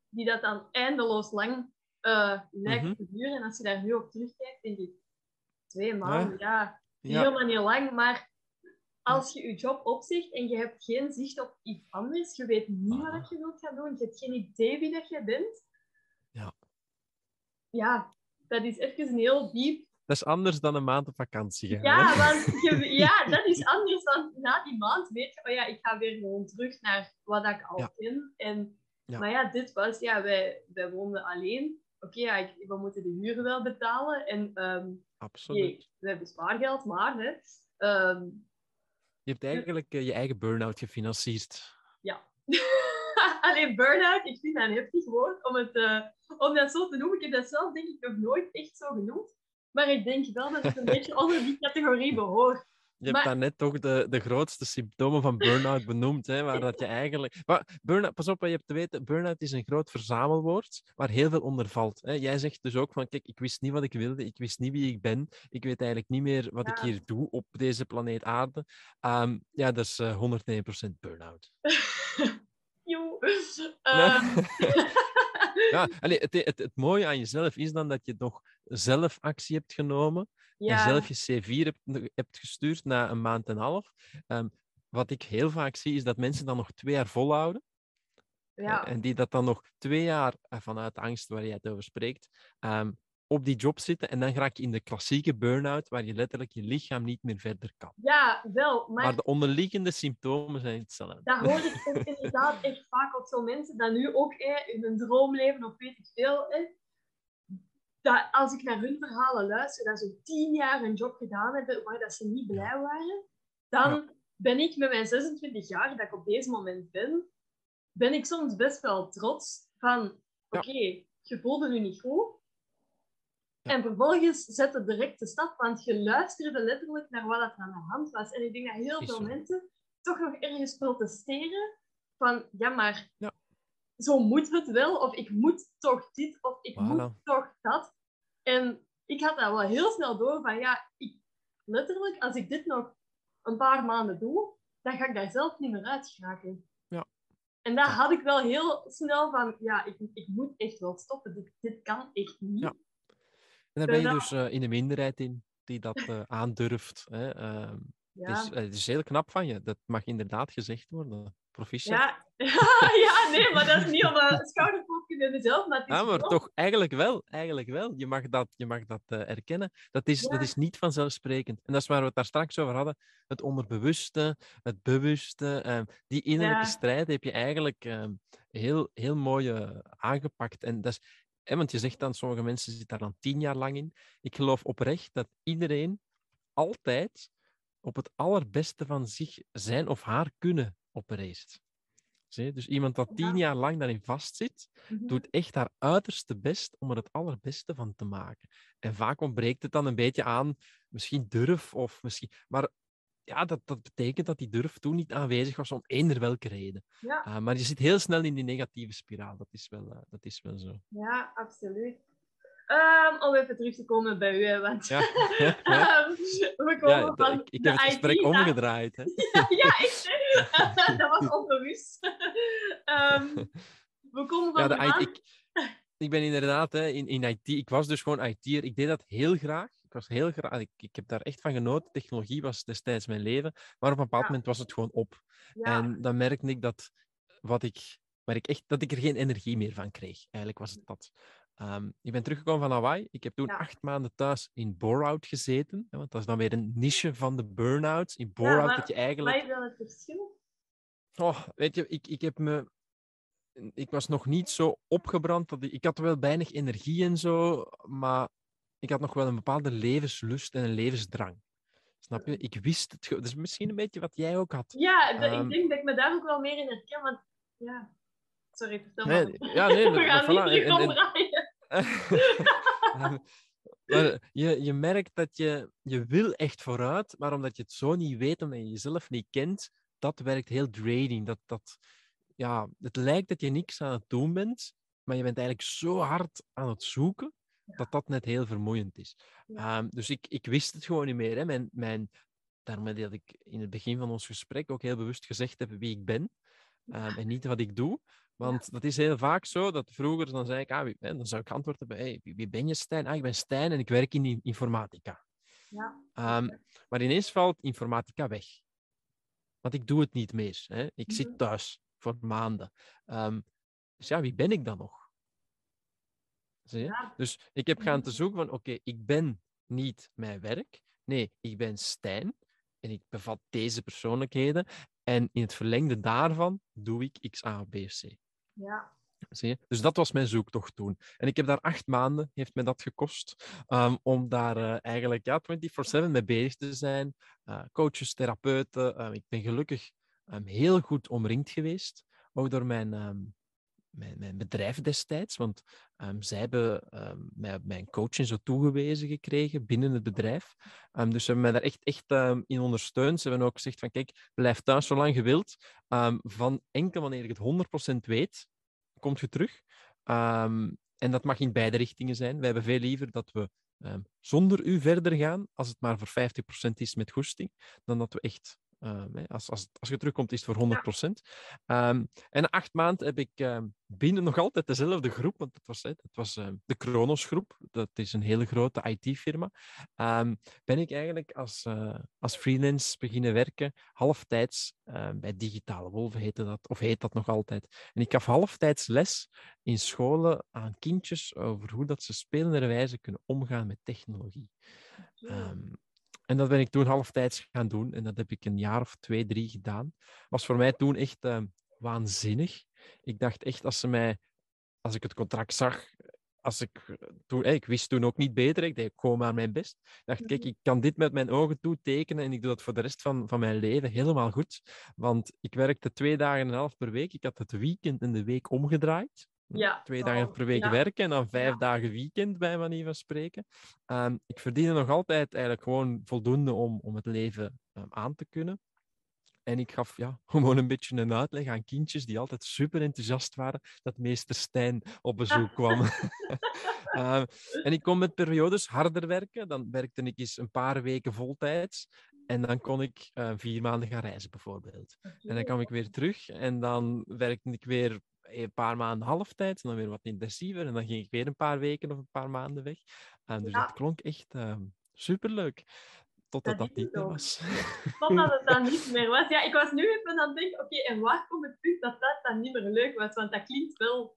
die dat dan eindeloos lang uh, lijkt
Mhm.
te duren. En als je daar nu op terugkijkt, denk ik, twee maanden, ja,
Ja.
helemaal niet lang. Maar als je je job opzegt en je hebt geen zicht op iets anders, je weet niet
Voilà.
wat je wilt gaan doen, je hebt geen idee wie dat je bent.
Ja.
Ja, dat is even een heel diep
Dat is anders dan een maand op vakantie gaan.
ja,
hè?
want je, ja, dat is anders. Want na die maand weet je, oh ja, ik ga weer gewoon terug naar wat ik al
Ja.
ken. En,
Ja.
Maar ja, dit was, ja, wij, wij woonden alleen. Oké, ja, we moeten de huur wel betalen. En ehm,
Absoluut.
we hebben spaargeld, maar hè, ehm,
Je hebt eigenlijk eh, je eigen burn-out gefinancierd.
alleen burn-out, ik vind dat een heftig woord om, het, eh, om dat zo te noemen. Ik heb dat zelf denk ik nog nooit echt zo genoemd. Maar ik denk wel dat het een beetje onder die categorie behoort.
Je hebt
Maar-
daarnet toch de, de grootste symptomen van burn-out benoemd. Hè, waar dat je eigenlijk... Maar burn pas op, je hebt te weten, burn-out is een groot verzamelwoord waar heel veel onder valt. Hè. Jij zegt dus ook van, kijk, ik wist niet wat ik wilde, ik wist niet wie ik ben, ik weet eigenlijk niet meer wat ik
Ja.
hier doe op deze planeet aarde. Ehm, ja, dat is eh 101% burn-out.
Joe. Ehm,
Ja, allee, het, het, het mooie aan jezelf is dan dat je nog zelf actie hebt genomen en
ja.
zelf je C4 hebt, hebt gestuurd na een maand en een half. Ehm, wat ik heel vaak zie, is dat mensen dan nog twee jaar volhouden.
Ja,
En die dat dan nog twee jaar eh, vanuit de angst waar jij het over spreekt, ehm, op die job zitten. En dan raak je in de klassieke burn-out, waar je letterlijk je lichaam niet meer verder kan.
ja, wel. Maar
Maar de onderliggende symptomen zijn hetzelfde.
dat hoor ik inderdaad echt vaak op zo'n mensen dat nu ook in een droomleven of weet ik veel. Dat als ik naar hun verhalen luister, dat ze tien jaar een job gedaan hebben waar dat ze niet blij waren, dan
Ja.
ben ik met mijn 26 jaar, dat ik op deze moment ben, ben ik soms best wel trots van,
Ja.
oké, je voelde nu niet goed.
Ja.
En vervolgens zet het direct de stap, want je luisterde letterlijk naar wat er aan de hand was. En ik denk dat heel veel mensen toch nog ergens protesteren van, ja, maar zo moet het wel, of ik moet toch dit, of ik moet toch dat. En ik had dat wel heel snel door van, ja, ik, letterlijk, als ik dit nog een paar maanden doe, dan ga ik daar zelf niet meer uit geraken.
Ja.
En daar had ik wel heel snel van, ja, ik, ik moet echt wel stoppen. Dit, dit kan echt niet.
Ja. En daar ben je dus eh, in de minderheid in die dat eh, aandurft. Hè. Ehm,
Ja.
het, is, eh, het is heel knap van je. Dat mag inderdaad gezegd worden. Proficiat.
Ja. ja, nee, maar dat is niet om een schouderklopje bij mezelf, maar het is
Ja, maar toch, eigenlijk wel. Eigenlijk wel. Je mag dat, je mag dat eh, erkennen. Dat is, dat is niet vanzelfsprekend. En dat is waar we het daar straks over hadden. Het onderbewuste, het bewuste. ehm, die innerlijke
Ja.
strijd heb je eigenlijk ehm, heel, heel mooi eh, aangepakt. En dat is, want je zegt dan, sommige mensen zitten daar dan tien jaar lang in. Ik geloof oprecht dat iedereen altijd op het allerbeste van zich zijn of haar kunnen opereert. Dus iemand dat tien
Ja.
jaar lang daarin vastzit,
Mhm.
doet echt haar uiterste best om er het allerbeste van te maken. En vaak ontbreekt het dan een beetje aan misschien durf of misschien. Maar ja, dat, dat betekent dat die durf toen niet aanwezig was om eender welke reden.
Ja.
Ah, maar je zit heel snel in die negatieve spiraal. Dat is wel, eh, dat is wel zo.
Ja, absoluut. Ehm, om even terug te komen bij u, want
Ja, ja, ja.
ehm, we komen
Ja,
van
ik, ik
de
heb het gesprek
IT naar-
omgedraaid. Hè?
Ja, echt. hè. dat was onbewust. Ehm, we komen van
Ja,
de
de IT, ik, ik ben inderdaad hè, in, in IT. Ik was dus gewoon IT'er. Ik deed dat heel graag. Ik was heel graag. Ik, ik heb daar echt van genoten. Technologie was destijds mijn leven. Maar op een bepaald moment was het gewoon op. En dan merkte ik dat wat ik, waar ik echt dat ik er geen energie meer van kreeg. Eigenlijk was het dat. Ehm, ik ben teruggekomen van Hawaii. Ik heb toen
Ja.
acht maanden thuis in bore-out gezeten. hè, Want dat is dan weer een niche van de burn-outs. In bore-out dat je eigenlijk.
Wat is dan het verschil?
Oh, weet je, ik, ik heb me. Ik was nog niet zo opgebrand. Dat ik, ik had wel weinig energie en zo, maar ik had nog wel een bepaalde levenslust en een levensdrang. Snap je? Ik wist het. Dat is misschien een beetje wat jij ook had.
Ja, de-
Ehm.
ik denk dat ik me daar ook wel meer in herken, want... Ja, sorry, vertel
Nee,
maar.
ja, nee,
We gaan
voilà,
niet
en-. maar je, je merkt dat je, je wil echt vooruit, maar omdat je het zo niet weet, omdat je jezelf niet kent, dat werkt heel draining. Dat, dat, ja, het lijkt dat je niks aan het doen bent, maar je bent eigenlijk zo hard aan het zoeken, dat dat net heel vermoeiend is.
Ja.
Ehm, dus ik, ik wist het gewoon niet meer. Hè. Mijn, mijn, daarmee dat ik in het begin van ons gesprek ook heel bewust gezegd heb wie ik ben ehm, en niet wat ik doe. Want dat is heel vaak zo, dat vroeger dan zei ik, ah, wie, dan zou ik antwoord hebben, hey, wie, ben je Stijn? Ah, ik ben Stijn en ik werk in in informatica.
Ja.
Ehm, maar ineens valt informatica weg. Want ik doe het niet meer. Hè. Ik zit thuis voor maanden. Ehm, dus ja, wie ben ik dan nog? Zie je?
Ja.
Dus ik heb gaan
Mhm.
te zoeken van, oké, ik ben niet mijn werk. Nee, ik ben Stijn en ik bevat deze persoonlijkheden. En in het verlengde daarvan doe ik X, A, B, C.
Ja.
Zie je? Dus dat was mijn zoektocht toen. En ik heb daar acht maanden, heeft mij dat gekost, ehm, om daar eh, eigenlijk ja, 24-7 mee bezig te zijn. Eh, coaches, therapeuten. eh, ik ben gelukkig ehm, heel goed omringd geweest, ook door mijn, ehm, mijn, bedrijf destijds. Want ehm, zij hebben ehm, mij mijn coaching zo toegewezen gekregen binnen het bedrijf. Ehm, dus ze hebben mij daar echt, echt in ondersteund. Ze hebben ook gezegd van, kijk, blijf thuis zolang je wilt. Van enkel wanneer je het 100% weet, komt je terug. En dat mag in beide richtingen zijn. Wij hebben veel liever dat we zonder u verder gaan, als het maar voor 50% is met goesting, dan dat we echt, ehm, hè, als, als, als je terugkomt, is het voor 100%. Ehm, en acht maanden heb ik ehm, binnen nog altijd dezelfde groep, want dat was, hè, dat was de Kronos groep, dat is een hele grote IT-firma, ben ik eigenlijk als, eh, als freelance beginnen werken, halftijds, bij Digitale Wolven heette dat, of heet dat nog altijd. En ik gaf halftijds les in scholen aan kindjes over hoe dat ze spelenderwijze kunnen omgaan met technologie. En dat ben ik toen halftijds gaan doen. En dat heb ik een jaar of twee, drie gedaan. Was voor mij toen echt ehm, waanzinnig. Ik dacht echt, als ze mij, als ik het contract zag, als ik, eh, toen, eh, ik wist toen ook niet beter, ik deed gewoon maar mijn best. Ik dacht, kijk, ik kan dit met mijn ogen toe tekenen en ik doe dat voor de rest van, van mijn leven helemaal goed. Want ik werkte twee dagen en een half per week. Ik had het weekend en de week omgedraaid.
Ja,
Twee dagen per week
ja.
werken en dan vijf
Ja.
dagen weekend, bij manier van spreken. Ehm, ik verdiende nog altijd eigenlijk gewoon voldoende om, om het leven ehm, aan te kunnen. En ik gaf ja, gewoon een beetje een uitleg aan kindjes die altijd super enthousiast waren dat meester Stijn op bezoek kwam. Ehm, en ik kon met periodes harder werken. Dan werkte ik eens een paar weken voltijds. En dan kon ik vier maanden gaan reizen, bijvoorbeeld. En dan kwam ik weer terug en dan werkte ik weer een paar maanden halftijds en dan weer wat intensiever. En dan ging ik weer een paar weken of een paar maanden weg. Eh, dus
Ja.
dat klonk echt ehm, superleuk. Totdat
Dat
niet meer was.
Totdat het dan niet meer was. Ja, ik was nu even aan het denken, oké, en waar komt het punt dat dat dan niet meer leuk was? Want dat klinkt wel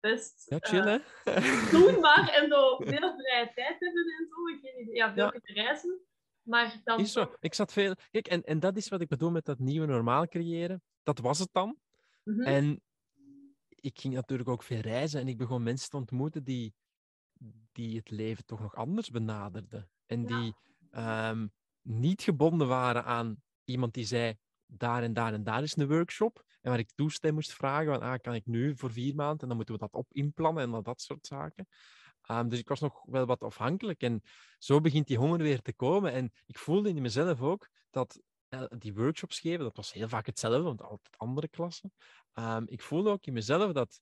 best
Ja, chill hè?
doenbaar en zo veel vrije tijd hebben en zo. Ik weet niet, ja, veel
Ja.
reizen. Maar dan
Is zo. Ik zat veel... Kijk, en, en dat is wat ik bedoel met dat nieuwe normaal creëren. Dat was het dan.
Mhm.
En ik ging natuurlijk ook veel reizen en ik begon mensen te ontmoeten die, die het leven toch nog anders benaderden. En
Ja.
die ehm, niet gebonden waren aan iemand die zei, daar en daar en daar is een workshop. En waar ik toestemming moest vragen, van, ah, kan ik nu voor vier maanden? En dan moeten we dat op inplannen en al dat soort zaken. Ehm, dus ik was nog wel wat afhankelijk. En zo begint die honger weer te komen. En ik voelde in mezelf ook dat die workshops geven, dat was heel vaak hetzelfde, want altijd andere klassen. Ehm, ik voelde ook in mezelf dat,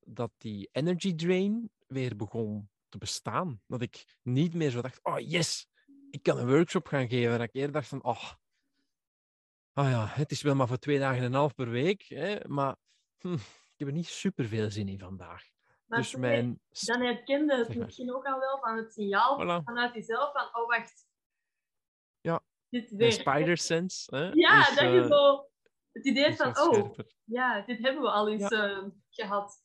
dat die energy drain weer begon te bestaan. Dat ik niet meer zo dacht, oh yes, ik kan een workshop gaan geven. Dat ik eerder dacht van, oh, oh ja, het is wel maar voor twee dagen en een half per week, hè, maar hm, ik heb er niet superveel zin in vandaag.
Maar
dus mijn...
Dan herkende het misschien ook al wel van het signaal
Voilà.
vanuit jezelf van, oh wacht. Dit
mijn
weer.
spider sense. Hè,
Ja,
is,
dat je zo het idee van, oh,
scherper.
ja, dit hebben we al eens eh, gehad.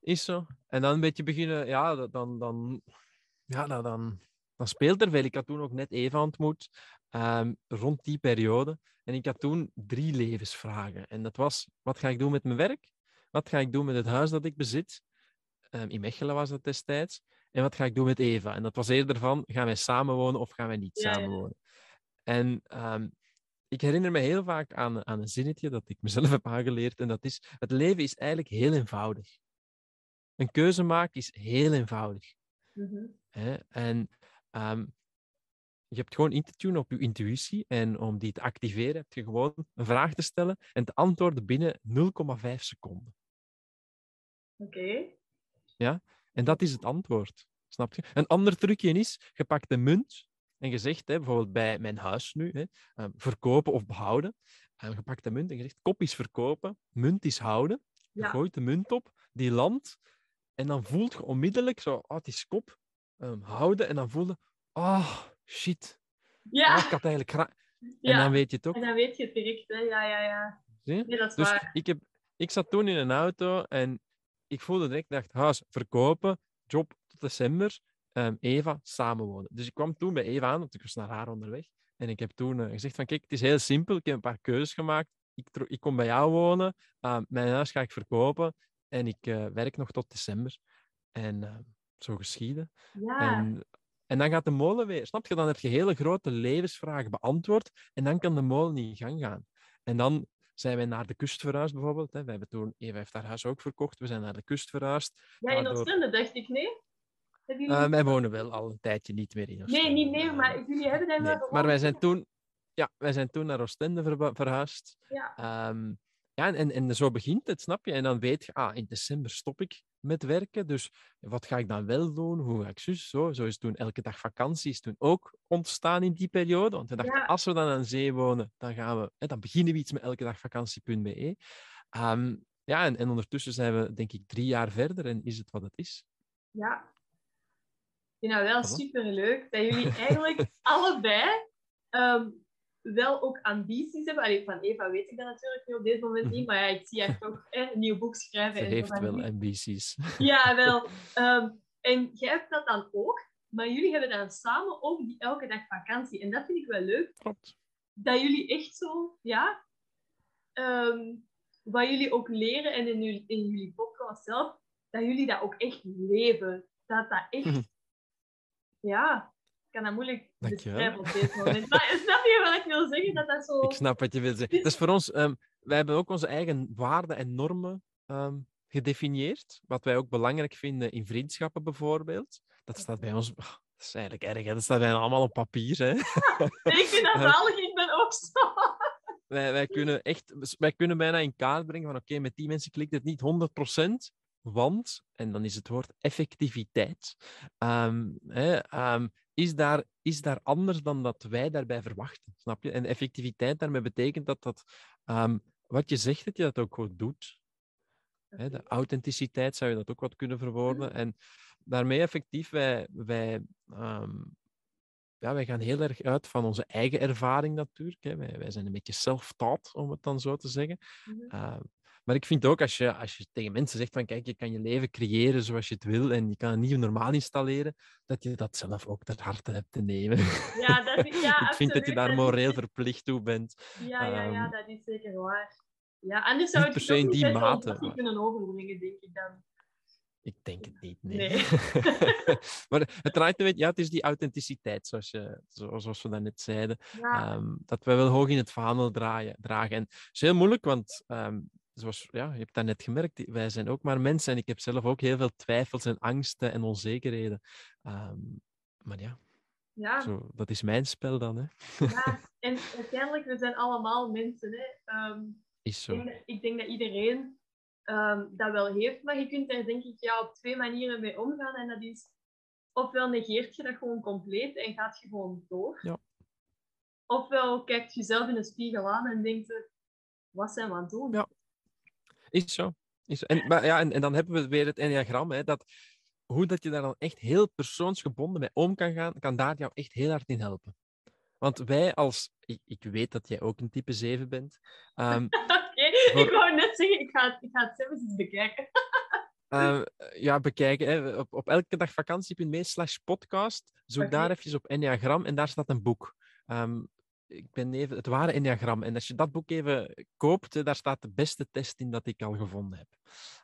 Is zo. En dan een beetje beginnen, ja, dan, dan, ja, dan, dan, dan speelt er veel. Ik had toen ook net Eva ontmoet, ehm, rond die periode. En ik had toen drie levensvragen. En dat was, wat ga ik doen met mijn werk? Wat ga ik doen met het huis dat ik bezit? Ehm, in Mechelen was dat destijds. En wat ga ik doen met Eva? En dat was eerder van, gaan wij samenwonen of gaan wij niet
ja.
samenwonen? En ehm, ik herinner me heel vaak aan, aan een zinnetje dat ik mezelf heb aangeleerd. En dat is, het leven is eigenlijk heel eenvoudig. Een keuze maken is heel eenvoudig.
Mhm.
En ehm, je hebt gewoon in te tunen op je intuïtie. En om die te activeren, heb je gewoon een vraag te stellen en te antwoorden binnen 0,5 seconden.
Oké.
En dat is het antwoord. Snap je? Een ander trucje is, je pakt een munt en je zegt, hè, bijvoorbeeld bij mijn huis nu, hè, eh, verkopen of behouden. Eh, je pakt de munt en je zegt, kop is verkopen, munt is houden. Je
Ja.
gooit de munt op, die landt. En dan voelt je onmiddellijk zo, oh, het is kop, ehm, houden. En dan voel je, oh, shit.
Ja,
Ah, ik had eigenlijk graag... En dan weet je het ook.
En dan weet je het direct, hè. Ja, ja, ja.
zie je?
Nee, dat is
Dus
waar.
ik, heb, ik zat toen in een auto en ik voelde direct, dacht, huis verkopen, job tot december, ehm, Eva samenwonen. Dus ik kwam toen bij Eva aan, want ik was naar haar onderweg. En ik heb toen eh, gezegd van, kijk, het is heel simpel, ik heb een paar keuzes gemaakt. Ik, ik kom bij jou wonen, ah, mijn huis ga ik verkopen en ik eh, werk nog tot december. En eh, zo geschieden.
Ja,
En, en dan gaat de molen weer. Snap je? Dan heb je hele grote levensvragen beantwoord. En dan kan de molen in gang gaan. En dan zijn wij naar de kust verhuisd, bijvoorbeeld. Hè. We hebben toen, Eva heeft haar huis ook verkocht. We zijn naar de kust verhuisd.
ja in
waardoor-
Oostende dacht ik, nee? Jullie...
Eh, wij wonen wel al een tijdje niet meer in
nee,
Oostende.
niet meer,
Eh,
maar jullie hebben daar
nee.
wel
Maar wij zijn toen, ja, wij zijn toen naar Oostende verhuisd.
Ja.
Ehm, ja, en, en, zo begint het, snap je? En dan weet je, ah, in december stop ik met werken. Dus wat ga ik dan wel doen? Hoe ga ik zus? Zo, zo is toen elke dag vakantie is toen ook ontstaan in die periode. Want we dachten,
Ja.
als we dan aan zee wonen, dan, gaan we, hè, dan beginnen we iets met elke dag vakantie.be. Ehm, ja, en, en ondertussen zijn we, denk ik, drie jaar verder en is het wat het is.
Ja. Ik vind dat wel
Voilà.
super leuk dat jullie eigenlijk allebei ehm, wel ook ambities hebben. Allee, van Eva weet ik dat natuurlijk nu op dit moment niet, maar ja, ik zie haar toch hè, een nieuw boek schrijven.
Ze
en
heeft wel ambities.
Ja, wel. Ehm, en jij hebt dat dan ook, maar jullie hebben dan samen ook die elke dag vakantie. En dat vind ik wel leuk,
Klopt.
dat jullie echt zo, ja, ehm, wat jullie ook leren en in jullie, in jullie podcast zelf, dat jullie dat ook echt leven. Dat dat echt. ja, ik kan dat moeilijk beschrijven op dit moment. Maar snap je wat ik wil zeggen? Dat dat zo...
Ik snap wat je wil zeggen. Is voor ons, ehm, wij hebben ook onze eigen waarden en normen ehm, gedefinieerd. Wat wij ook belangrijk vinden in vriendschappen bijvoorbeeld. Dat staat bij ons, ah, dat is eigenlijk erg, hè? dat staat bij allemaal op papier. Hè?
Ik vind dat
Eh.
zalig, ik ben ook zo.
Wij, wij, kunnen echt, wij kunnen bijna in kaart brengen van oké, met die mensen klikt het niet 100%, want, en dan is het woord effectiviteit, ehm, hè, ehm, is, daar, is daar anders dan dat wij daarbij verwachten, snap je? En effectiviteit daarmee betekent dat, dat ehm, wat je zegt, dat je dat ook goed doet. Hè, de authenticiteit zou je dat ook wat kunnen verwoorden. En daarmee effectief, wij, wij, ja, wij gaan heel erg uit van onze eigen ervaring natuurlijk. Hè. Wij, wij zijn een beetje self-taught, om het dan zo te zeggen.
Mhm.
Maar ik vind ook als je, als je tegen mensen zegt van kijk, je kan je leven creëren zoals je het wil en je kan een nieuw normaal installeren, dat je dat zelf ook ter harte hebt te nemen.
Ja, dat is, ja,
ik vind dat je daar moreel verplicht toe bent.
Ja, ja, ja,
Ehm,
dat is zeker waar. Ja, anders zou ik het niet
mate,
kunnen overbrengen, denk ik dan.
Ik denk het niet, nee.
Nee.
maar het draait een ja, het is die authenticiteit, zoals, je, zo- zoals we daarnet zeiden.
Ja,
Ehm, dat wij wel hoog in het vaandel draaien, dragen. En het is heel moeilijk, want ehm, zoals, ja, je hebt dat net gemerkt, wij zijn ook maar mensen en ik heb zelf ook heel veel twijfels en angsten en onzekerheden. Ehm, maar ja,
ja,
zo, dat is mijn spel dan, hè.
ja, en uiteindelijk, we zijn allemaal mensen. Hè. Ehm,
Is
ik,
zo.
denk dat, ik denk dat iedereen ehm, dat wel heeft, maar je kunt daar denk ik ja, op twee manieren mee omgaan. En dat is ofwel negeert je dat gewoon compleet en gaat je gewoon door.
Ja.
Ofwel kijkt je jezelf in de spiegel aan en denkt wat zijn we aan het doen?
Ja. Is zo. Is zo. En, maar, ja, en, en dan hebben we weer het enneagram, hè, dat hoe dat je daar dan echt heel persoonsgebonden mee om kan gaan, kan daar jou echt heel hard in helpen. Want wij als... Ik, ik weet dat jij ook een type 7 bent.
Oké,
Voor-
ik wou net zeggen, ik ga het, ik ga het zelf eens bekijken.
eh, ja, bekijken. Hè. Op, op elke dag vakantie.me slash podcast. Zoek daar even op enneagram en daar staat een boek. Ehm, ik ben even het ware enneagram. En als je dat boek even koopt, daar staat de beste test in dat ik al gevonden heb.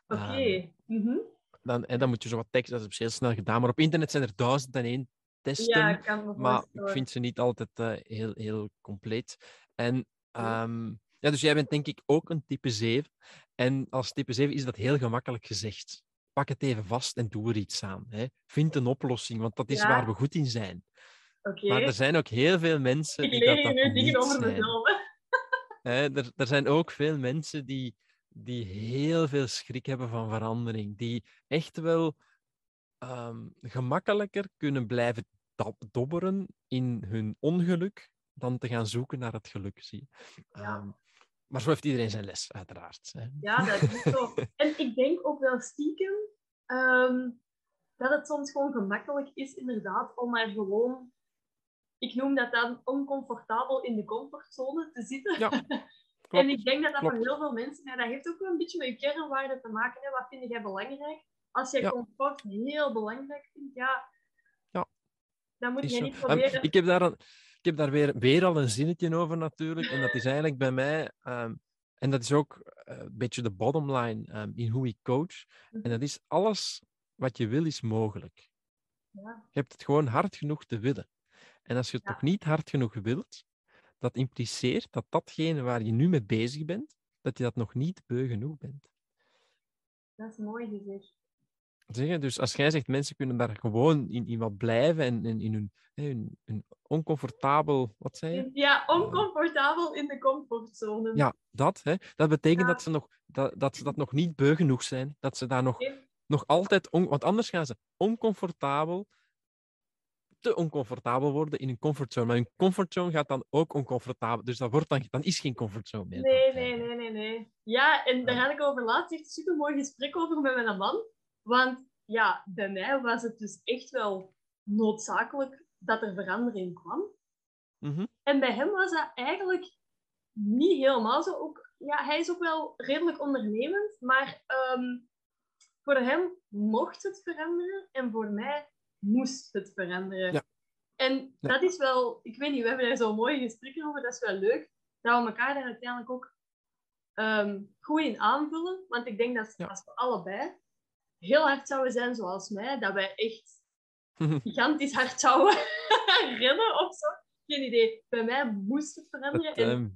Oké.
Ehm,
mhm.
dan, en dan moet je zo wat tekst, dat is heel snel gedaan. Maar op internet zijn er duizend en één testen.
Ja, ik kan me
maar ik vind ze niet altijd eh, heel, heel compleet. En ehm, ja, dus jij bent denk ik ook een type 7. En als type 7 is dat heel gemakkelijk gezegd. Pak het even vast en doe er iets aan. Hè. Vind een oplossing, want dat is
Ja.
waar we goed in zijn. Maar er zijn ook heel veel mensen
Ik
die dat,
nu
niet
dingen over mezelf. hè.
Er, er zijn ook veel mensen die, die heel veel schrik hebben van verandering. Die echt wel ehm, gemakkelijker kunnen blijven dobberen in hun ongeluk dan te gaan zoeken naar het geluk. Zie.
Ja.
Ehm, maar zo heeft iedereen zijn les, uiteraard. Hè.
Ja, dat is zo. En ik denk ook wel stiekem ehm, dat het soms gewoon gemakkelijk is, inderdaad, om maar gewoon, ik noem dat dan oncomfortabel in de comfortzone te zitten.
Ja,
en ik denk dat dat voor heel veel mensen, ja, dat heeft ook wel een beetje met je kernwaarden te maken. Hè. Wat vind jij belangrijk? Als jij
Ja.
comfort heel belangrijk vindt, ja,
Ja.
dan moet je niet proberen.
ik heb daar, een, ik heb daar weer, weer al een zinnetje over natuurlijk. En dat is eigenlijk bij mij, ehm, en dat is ook eh, een beetje de bottom line ehm, in hoe ik coach. En dat is alles wat je wil is mogelijk.
Ja.
Je hebt het gewoon hard genoeg te willen. En als je het
Ja.
nog niet hard genoeg wilt, dat impliceert dat datgene waar je nu mee bezig bent, dat je dat nog niet beu genoeg bent.
Dat is mooi gezegd.
Zeg je? Dus als jij zegt, mensen kunnen daar gewoon in, in wat blijven en, en in hun, hè, hun, hun oncomfortabel, wat zei je?
Ja, oncomfortabel in de comfortzone.
Ja, dat. Hè, dat betekent
Ja.
dat, ze nog, dat, dat ze dat nog niet beu genoeg zijn. Dat ze daar nog,
Nee.
nog altijd... On, want anders gaan ze oncomfortabel, te oncomfortabel worden in hun comfortzone. Maar hun comfortzone gaat dan ook oncomfortabel. Dus dat wordt dan, dan is geen comfortzone meer.
Nee, nee,
krijgen.
nee, nee, nee. Ja, en daar had ik over laatst echt een supermooi gesprek over met mijn man. Want ja, bij mij was het dus echt wel noodzakelijk dat er verandering kwam.
Mhm.
En bij hem was dat eigenlijk niet helemaal zo. Ook, ja, hij is ook wel redelijk ondernemend, maar ehm, voor hem mocht het veranderen en voor mij moest het veranderen.
Ja.
En dat is wel, ik weet niet, we hebben daar zo'n mooie gesprekken over, dat is wel leuk. Dat we elkaar daar uiteindelijk ook ehm, goed in aanvullen. Want ik denk dat
Ja.
als we allebei heel hard zouden zijn zoals mij, dat wij echt gigantisch hard zouden rennen of zo. Geen idee. Bij mij moest het veranderen. En
ehm,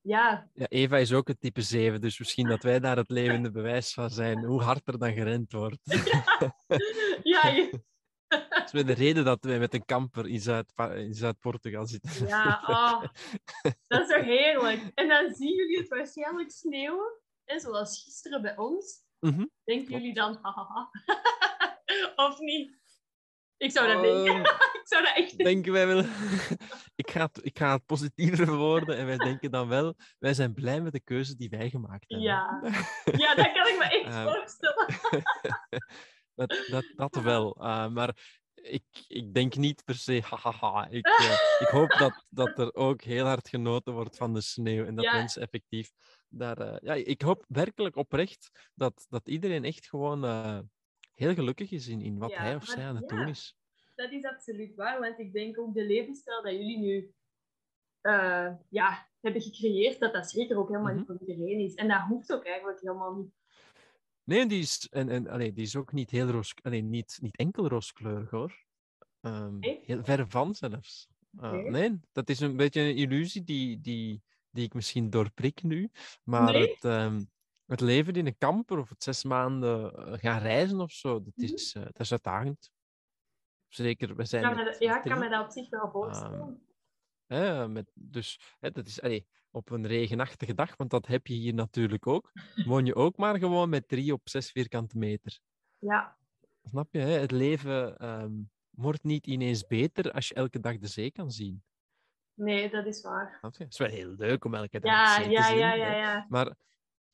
ja,
ja, Eva is ook het type 7, dus misschien dat wij daar het levende bewijs van zijn, hoe hard er dan gerend wordt.
ja, je-
Dat is weer de reden dat wij met een kamper in Zuid- in Zuid-Portugal zitten.
ja oh, dat is toch heerlijk. En dan zien jullie het waarschijnlijk sneeuwen. En zoals gisteren bij ons.
Mhm.
Denken
Klopt.
jullie dan, hahaha. of niet? Ik zou dat denken.
Ehm,
Ik zou dat echt denken.
denken wij wel. ik, ga het, ik ga het positiever verwoorden en wij denken dan wel, wij zijn blij met de keuze die wij gemaakt hebben.
Ja. Ja, dat kan ik me echt
Ehm.
voorstellen.
Dat, dat, dat wel. Uh, maar ik, ik denk niet per se, hahaha. Ik, uh, ik hoop dat, dat er ook heel hard genoten wordt van de sneeuw en dat
Ja.
mensen effectief daar. Uh, ja, ik hoop werkelijk oprecht dat, dat iedereen echt gewoon heel gelukkig is in, in wat
Ja,
hij of zij aan het
ja.
doen is.
Dat is absoluut waar, want ik denk ook de levensstijl dat jullie nu eh, ja, hebben gecreëerd, dat dat zeker ook helemaal
Mhm.
niet voor iedereen is. En dat hoeft ook eigenlijk helemaal niet.
Nee, die is, en, en, allee, die is ook niet heel roos, allee, niet, niet enkel rooskleurig hoor. Um,
Nee?
heel ver van zelfs. Uh,
Oké.
Nee, dat is een beetje een illusie die, die, die ik misschien doorprik nu. Maar
Nee?
het, ehm, het leven in een kamper of het zes maanden eh, gaan reizen of zo, dat
Mhm.
is, eh, dat is uitdagend. Zeker, we zijn
kan
met,
ja, ik kan me dat op zich wel voorstellen.
Hè, met, dus hè, dat is allee, op een regenachtige dag, want dat heb je hier natuurlijk ook. Woon je ook maar gewoon met drie op zes vierkante meter.
Ja,
Snap je? Hè? Het leven ehm, wordt niet ineens beter als je elke dag de zee kan zien.
Nee, dat is waar.
Het is wel heel leuk om elke dag
Ja,
de zee
ja,
te zien.
ja,
hè.
ja, ja.
Maar,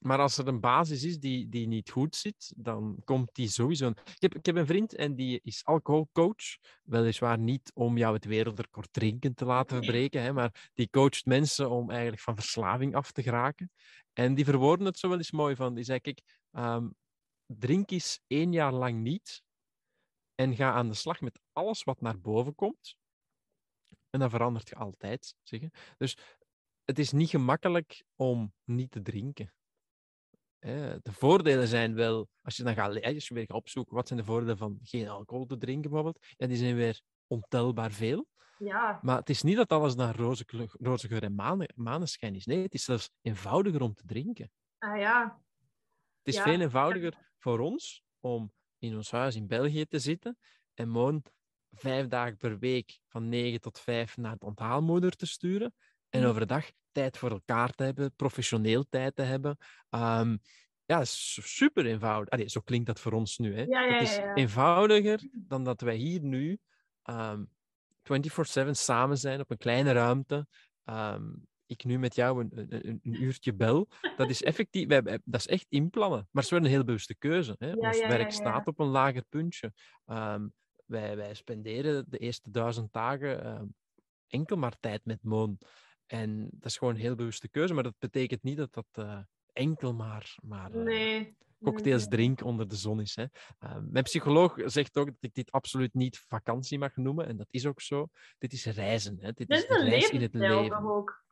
maar als er een basis is die, die niet goed zit, dan komt die sowieso. Ik heb, ik heb een vriend en die is alcoholcoach. Weliswaar niet om jou het wereldrecord drinken te laten verbreken, hè, maar die coacht mensen om eigenlijk van verslaving af te geraken. En die verwoorden het zo wel eens mooi van. Die zei, kijk, ehm, drink eens één jaar lang niet en ga aan de slag met alles wat naar boven komt. En dan verandert je altijd. Dus het is niet gemakkelijk om niet te drinken. Hè, De voordelen zijn wel, als je dan gaat, als je weer gaat opzoeken, wat zijn de voordelen van geen alcohol te drinken bijvoorbeeld, ja, die zijn weer ontelbaar veel.
Ja,
Maar het is niet dat alles naar roze, kleur- roze geur en mane- maneschijn is. Nee, het is zelfs eenvoudiger om te drinken.
ah ja.
Het is
Ja.
veel eenvoudiger voor ons om in ons huis in België te zitten en gewoon vijf dagen per week van 9 tot 5 naar de onthaalmoeder te sturen. En
Mhm.
overdag tijd voor elkaar te hebben, professioneel tijd te hebben. Ehm, ja, super eenvoudig. Allee, zo klinkt dat voor ons nu. Hè.
Ja, ja,
het is eenvoudiger dan dat wij hier nu ehm 24-7 samen zijn op een kleine ruimte. Ehm, ik nu met jou een, een, uurtje bel. Dat is effectief, wij, dat is echt inplannen. Maar het is wel een heel bewuste keuze. Hè. Ons werk staat op een lager puntje. Ehm, wij, wij spenderen de eerste duizend dagen ehm, enkel maar tijd met Moon. En dat is gewoon een heel bewuste keuze. Maar dat betekent niet dat dat eh, enkel maar, maar eh,
Nee.
cocktails
nee.
drinken onder de zon is. Hè. Uh, mijn psycholoog zegt ook dat ik dit absoluut niet vakantie mag noemen. En dat is ook zo. Dit is reizen. Hè. Dit
Dit
is
een
reis in het leven.
ook?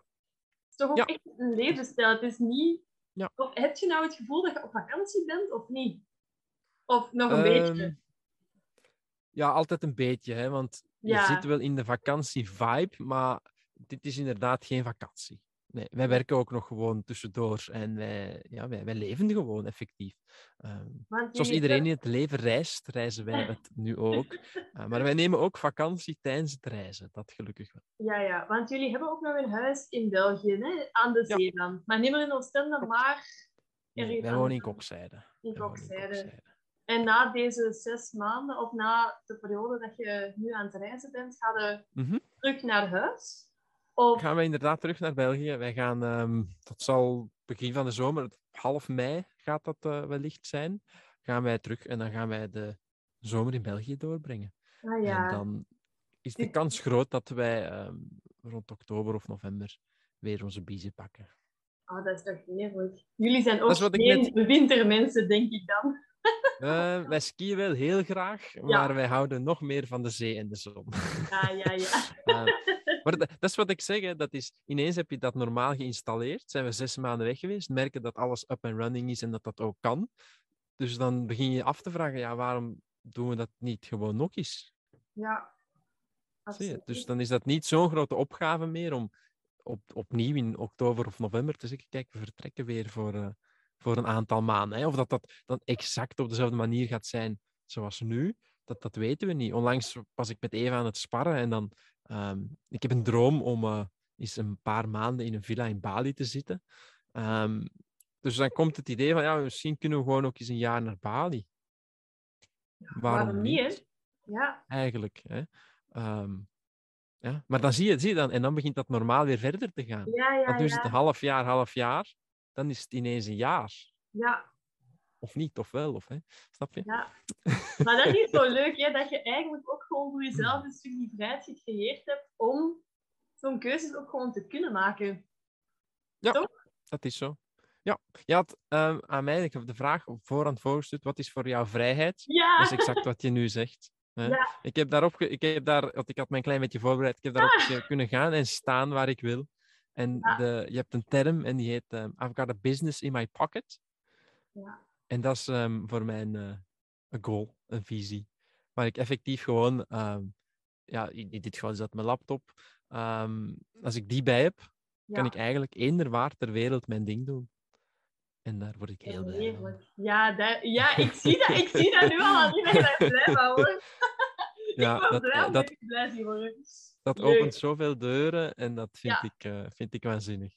Het is toch ook
Ja.
echt een levensstijl? Het is niet...
Ja.
Of heb je nou het gevoel dat je op vakantie bent of niet? Of nog een
Ehm,
beetje?
Ja, altijd een beetje. Hè, want
Ja.
je zit wel in de vakantie-vibe, maar dit is inderdaad geen vakantie. Nee, wij werken ook nog gewoon tussendoor en wij, ja, wij, wij leven gewoon effectief. Ehm, Zoals iedereen in het leven reist, reizen wij het nu ook. Uh, maar wij nemen ook vakantie tijdens het reizen. Dat gelukkig wel.
Ja, ja, want jullie hebben ook nog een huis in België, hè? aan de zee dan. Maar niet meer in Oostende, maar
Nee, wij wonen in. Kokzijde.
In. Kokzijde. En na deze zes maanden, of na de periode dat je nu aan het reizen bent, ga je
Mhm.
terug naar huis? Of...
Gaan wij inderdaad terug naar België. Wij gaan, ehm, dat zal begin van de zomer, half mei gaat dat eh, wellicht zijn. Gaan wij terug en dan gaan wij de zomer in België doorbrengen.
Ah ja,
En dan is de kans groot dat wij ehm, rond oktober of november weer onze biezen pakken.
oh, dat is toch heerlijk. Jullie zijn ook geen wintermensen, denk ik dan.
Eh, wij skiën wel heel graag, maar wij houden nog meer van de zee en de zon.
Ja, ja, ja.
Eh, maar dat, dat is wat ik zeg, hè. dat is, ineens heb je dat normaal geïnstalleerd. Zijn we zes maanden weg geweest, merken dat alles up and running is en dat dat ook kan. Dus dan begin je af te vragen, ja, waarom doen we dat niet gewoon nog eens?
Ja, absoluut.
Dus dan is dat niet zo'n grote opgave meer om op, opnieuw in oktober of november te zeggen, kijk, we vertrekken weer voor, eh, voor een aantal maanden. Hè. Of dat dat dan exact op dezelfde manier gaat zijn zoals nu, dat, dat weten we niet. Onlangs was ik met Eva aan het sparren en dan... ehm, ik heb een droom om eh, eens een paar maanden in een villa in Bali te zitten. Ehm, dus dan komt het idee van, ja, misschien kunnen we gewoon ook eens een jaar naar Bali. Waarom,
niet, hè? Ja,
Eigenlijk. Hè? Ehm, ja. Maar dan zie je, zie je dan, en dan begint dat normaal weer verder te gaan.
ja, ja.
Want nu is het
ja.
een half jaar, half jaar. Dan is het ineens een jaar.
ja.
Of niet, of wel, of hè? Snap je?
Ja, maar dat is zo leuk, hè, dat je eigenlijk ook gewoon voor jezelf een stuk die vrijheid gecreëerd hebt om zo'n keuzes ook gewoon te kunnen maken.
Dat is zo. Ja, je had ehm, aan mij ik heb de vraag op voorhand voorgestuurd, wat is voor jou vrijheid?
Ja,
Dat is exact wat je nu zegt. Hè?
Ja.
Ik heb daarop, ik heb daar, want ik had mijn klein beetje voorbereid, ik heb daarop ge- kunnen gaan en staan waar ik wil. En
Ja.
de, je hebt een term en die heet ehm, I've got a business in my pocket.
Ja.
En dat is ehm, voor mij een, eh, een goal, een visie. Waar ik effectief gewoon, ehm, ja, in, dit geval is dat mijn laptop. Ehm, als ik die bij heb, kan ik eigenlijk eender waar ter wereld mijn ding doen. En daar word ik heel blij van.
Ja, dat, ja ik, zie dat, ik zie dat nu al aan daar blij van.
Ja,
ik
dat-
blij
dat-
blij worden.
Dat
Leuk.
opent zoveel deuren en dat vind,
Ja.
ik, eh, vind ik waanzinnig.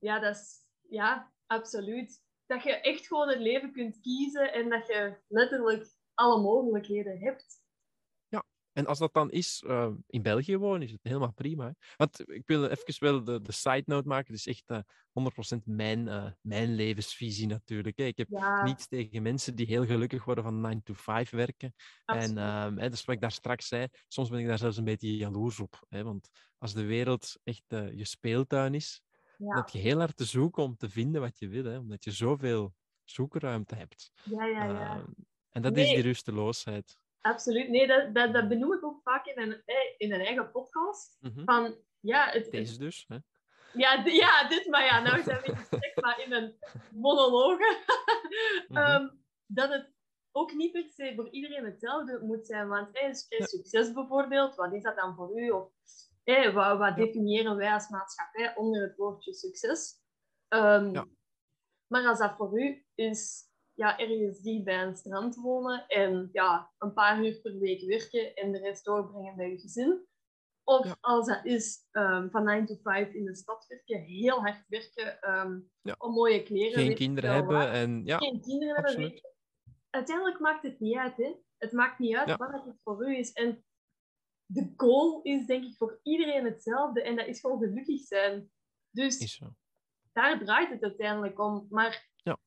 Ja, dat is, ja, absoluut. Dat je echt gewoon het leven kunt kiezen en dat je letterlijk alle mogelijkheden hebt.
En als dat dan is, uh, in België wonen, is het helemaal prima. Hè? Want ik wil even wel de, de side note maken. Het is echt uh, 100% mijn, uh, mijn levensvisie natuurlijk. Hè? Ik heb
Ja.
niets tegen mensen die heel gelukkig worden van 9 to 5 werken. En ehm, hè, dus wat ik daar straks zei, soms ben ik daar zelfs een beetje jaloers op. Hè? Want als de wereld echt eh, je speeltuin is,
Ja.
heb je heel hard te zoeken om te vinden wat je wil. Hè? Omdat je zoveel zoekruimte hebt.
Ja, ja, ja.
Ehm, en dat is die rusteloosheid.
Absoluut. Nee, dat, dat, dat benoem ik ook vaak in een, eh, in een eigen podcast.
Mhm.
Van, ja, het,
Deze dus. Hè?
ja, ja, dit, maar ja, nou zijn we in gesprek, maar in een monologe.
Mhm.
Ehm, dat het ook niet per se voor iedereen hetzelfde moet zijn. Want eh, is
Ja.
succes bijvoorbeeld, wat is dat dan voor u? Of eh, wat, definiëren wij als maatschappij onder het woordje succes? Ehm,
Ja.
Maar als dat voor u is ja, ergens dicht bij een strand wonen en ja, een paar uur per week werken en de rest doorbrengen bij je gezin. Of
Ja.
als dat is ehm, van 9 to 5 in de stad werken, heel hard werken
Ja.
om mooie kleren.
Geen kinderen hebben en ja,
Geen kinderen hebben.
absoluut.
je. Uiteindelijk maakt het niet uit. Hè. Het maakt niet uit wat het voor u is. En de goal is denk ik voor iedereen hetzelfde. En dat is gewoon gelukkig zijn. Dus
is zo.
daar draait het uiteindelijk om. Maar
Ja.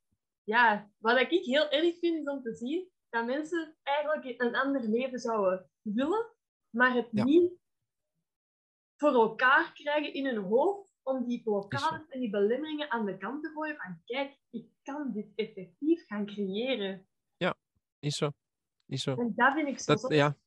ja, wat ik heel erg vind is om te zien dat mensen eigenlijk een ander leven zouden willen, maar het
Ja.
niet voor elkaar krijgen in hun hoofd om die blokkades en die belemmeringen aan de kant te gooien van kijk, ik kan dit effectief gaan creëren.
Is zo. Is zo.
En dat vind ik zo
Dat, ja.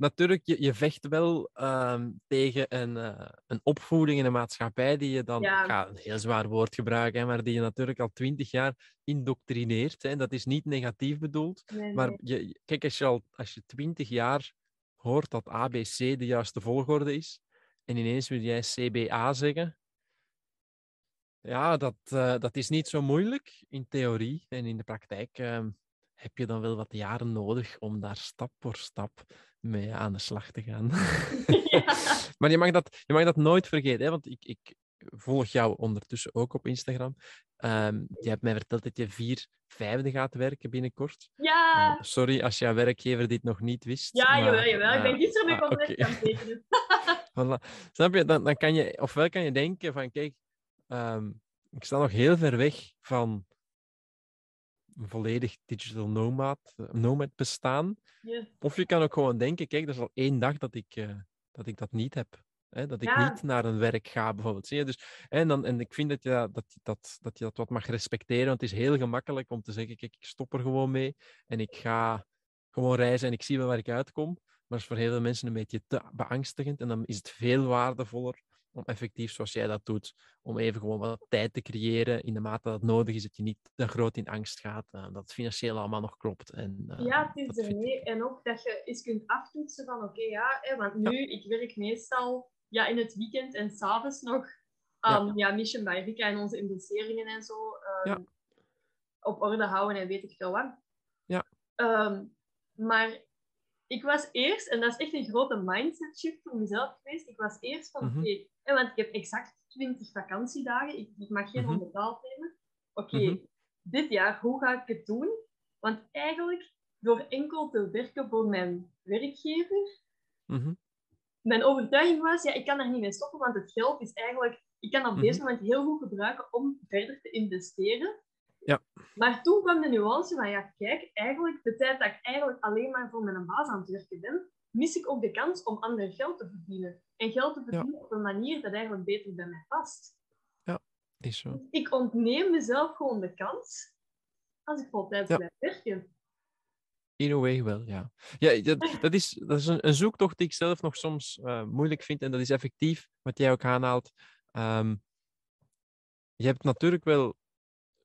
Natuurlijk, je, je vecht wel ehm, tegen een, eh, een opvoeding in een maatschappij die je dan,
Ja.
ik ga een heel zwaar woord gebruiken, hè, maar die je natuurlijk al twintig jaar indoctrineert. Hè. Dat is niet negatief bedoeld,
Nee,
maar
nee.
je- kijk, als je al als je twintig jaar hoort dat ABC de juiste volgorde is, en ineens wil jij CBA zeggen, ja, dat, eh, dat is niet zo moeilijk in theorie. En in de praktijk ehm, heb je dan wel wat jaren nodig om daar stap voor stap mee aan de slag te gaan.
Ja.
maar je mag, dat, je mag dat nooit vergeten, hè? want ik, ik volg jou ondertussen ook op Instagram. Ehm, je hebt mij verteld dat je vier vijfde gaat werken binnenkort.
Ja,
Eh, sorry als jouw werkgever dit nog niet wist.
ja
maar,
jawel, jawel. Ik ben
eh,
gisteren met
ah, oké.
gaan tekenen.
Voilà. Snap je? Dan, dan kan je, ofwel kan je denken van, kijk, ehm, ik sta nog heel ver weg van volledig digital nomad, eh, nomad bestaan. Of je kan ook gewoon denken, kijk, er is al één dag dat ik, eh, dat, ik dat niet heb. Hè? Dat ik
Ja.
niet naar een werk ga, bijvoorbeeld. Zie je? Dus, en, dan, en ik vind dat je dat, dat, dat, dat je dat wat mag respecteren, want het is heel gemakkelijk om te zeggen, kijk, ik stop er gewoon mee en ik ga gewoon reizen en ik zie wel waar ik uitkom. Maar dat is voor heel veel mensen een beetje te beangstigend. En dan is het veel waardevoller om effectief, zoals jij dat doet, om even gewoon wat tijd te creëren in de mate dat het nodig is, dat je niet te groot in angst gaat, eh, dat het financieel allemaal nog klopt. En, eh,
Ja, het is er nee. En ook dat je eens kunt aftoetsen van oké, ja, hè, want nu, ik werk meestal ja, in het weekend en s'avonds nog aan ja. Mission by Rika en onze investeringen en zo ehm,
Ja.
op orde houden en weet ik veel wat.
Ja.
Ehm, maar ik was eerst, en dat is echt een grote mindset shift voor mezelf geweest, ik was eerst van
Mhm.
oké, want ik heb exact 20 vakantiedagen, ik, ik mag geen
Mhm.
onbetaald nemen. Oké,
Mhm.
dit jaar, hoe ga ik het doen? Want eigenlijk, door enkel te werken voor mijn werkgever,
Mhm.
mijn overtuiging was, ja, ik kan daar niet mee stoppen, want het geld is eigenlijk, ik kan op deze moment heel goed gebruiken om verder te investeren.
Ja.
Maar toen kwam de nuance van, ja, kijk, eigenlijk, de tijd dat ik eigenlijk alleen maar voor mijn baas aan het werken ben, mis ik ook de kans om ander geld te verdienen. En geld te verdienen op een manier dat eigenlijk beter bij mij past.
Is zo.
Dus ik ontneem mezelf gewoon de kans als ik voltijds
Ja.
blijf werken.
In a way wel, ja. ja dat, dat is, dat is een, een zoektocht die ik zelf nog soms eh, moeilijk vind. En dat is effectief wat jij ook aanhaalt. Ehm, je hebt natuurlijk wel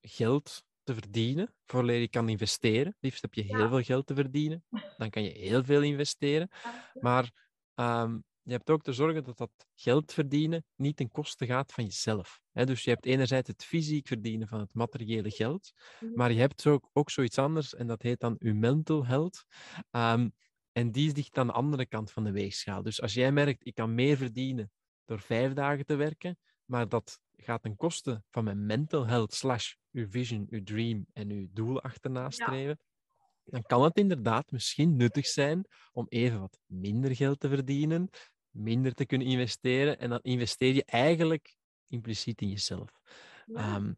geld te verdienen voordat je kan investeren. Liefst heb je heel
Ja.
veel geld te verdienen. Dan kan je heel veel investeren. Maar ehm, je hebt ook te zorgen dat dat geld verdienen niet ten koste gaat van jezelf. Dus je hebt enerzijds het fysiek verdienen van het materiële geld,
Mhm.
maar je hebt ook, ook zoiets anders en dat heet dan je mental health. Ehm, en die ligt aan de andere kant van de weegschaal. Dus als jij merkt, ik kan meer verdienen door vijf dagen te werken, maar dat gaat ten koste van mijn mental health slash uw vision, uw dream en uw doel achterna streven, dan kan het inderdaad misschien nuttig zijn om even wat minder geld te verdienen, minder te kunnen investeren. En dan investeer je eigenlijk impliciet in jezelf.
Ja.
Ehm,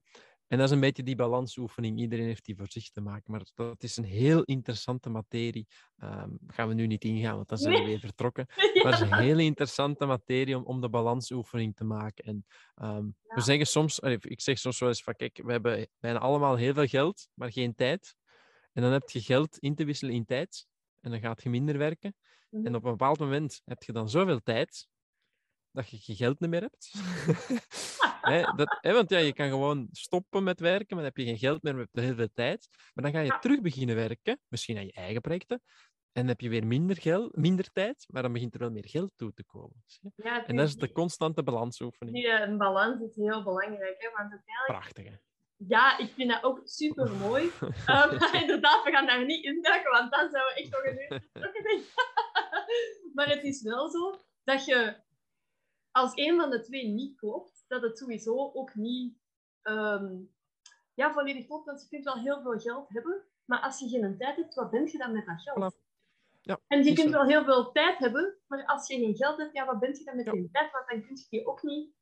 en dat is een beetje die balansoefening. Iedereen heeft die voor zich te maken. Maar dat is een heel interessante materie. Ehm gaan we nu niet ingaan, want dan zijn we weer vertrokken.
Ja.
Maar het is een hele interessante materie om, om de balansoefening te maken. En ehm,
Ja.
we zeggen soms, ik zeg soms wel eens van kijk, we hebben bijna allemaal heel veel geld, maar geen tijd. En dan heb je geld in te wisselen in tijd. En dan gaat je minder werken.
Mhm.
En op een bepaald moment heb je dan zoveel tijd dat je geen geld meer hebt. Hè, dat, hè, want ja, je kan gewoon stoppen met werken, maar dan heb je geen geld meer, maar heb je heel veel tijd. Maar dan ga je
Ja.
terug beginnen werken, misschien aan je eigen projecten. En dan heb je weer minder, geld, minder tijd, maar dan begint er wel meer geld toe te komen.
Ja,
En dat is de constante balansoefening.
die eh, balans is heel belangrijk, hè, want uiteindelijk
Prachtig, hè?
Ja, ik vind dat ook super mooi. maar inderdaad, we gaan daar niet induiken, want dan zouden we echt nog een uur maar het is wel zo dat je, als een van de twee niet klopt, dat het sowieso ook niet ehm, ja, volledig klopt. Want je kunt wel heel veel geld hebben, maar als je geen tijd hebt, wat ben je dan met dat geld?
Voilà. Ja,
en je kunt wel heel veel tijd hebben, maar als je geen geld hebt, ja, wat ben je dan met
Ja.
die tijd? Want dan kun je die ook niet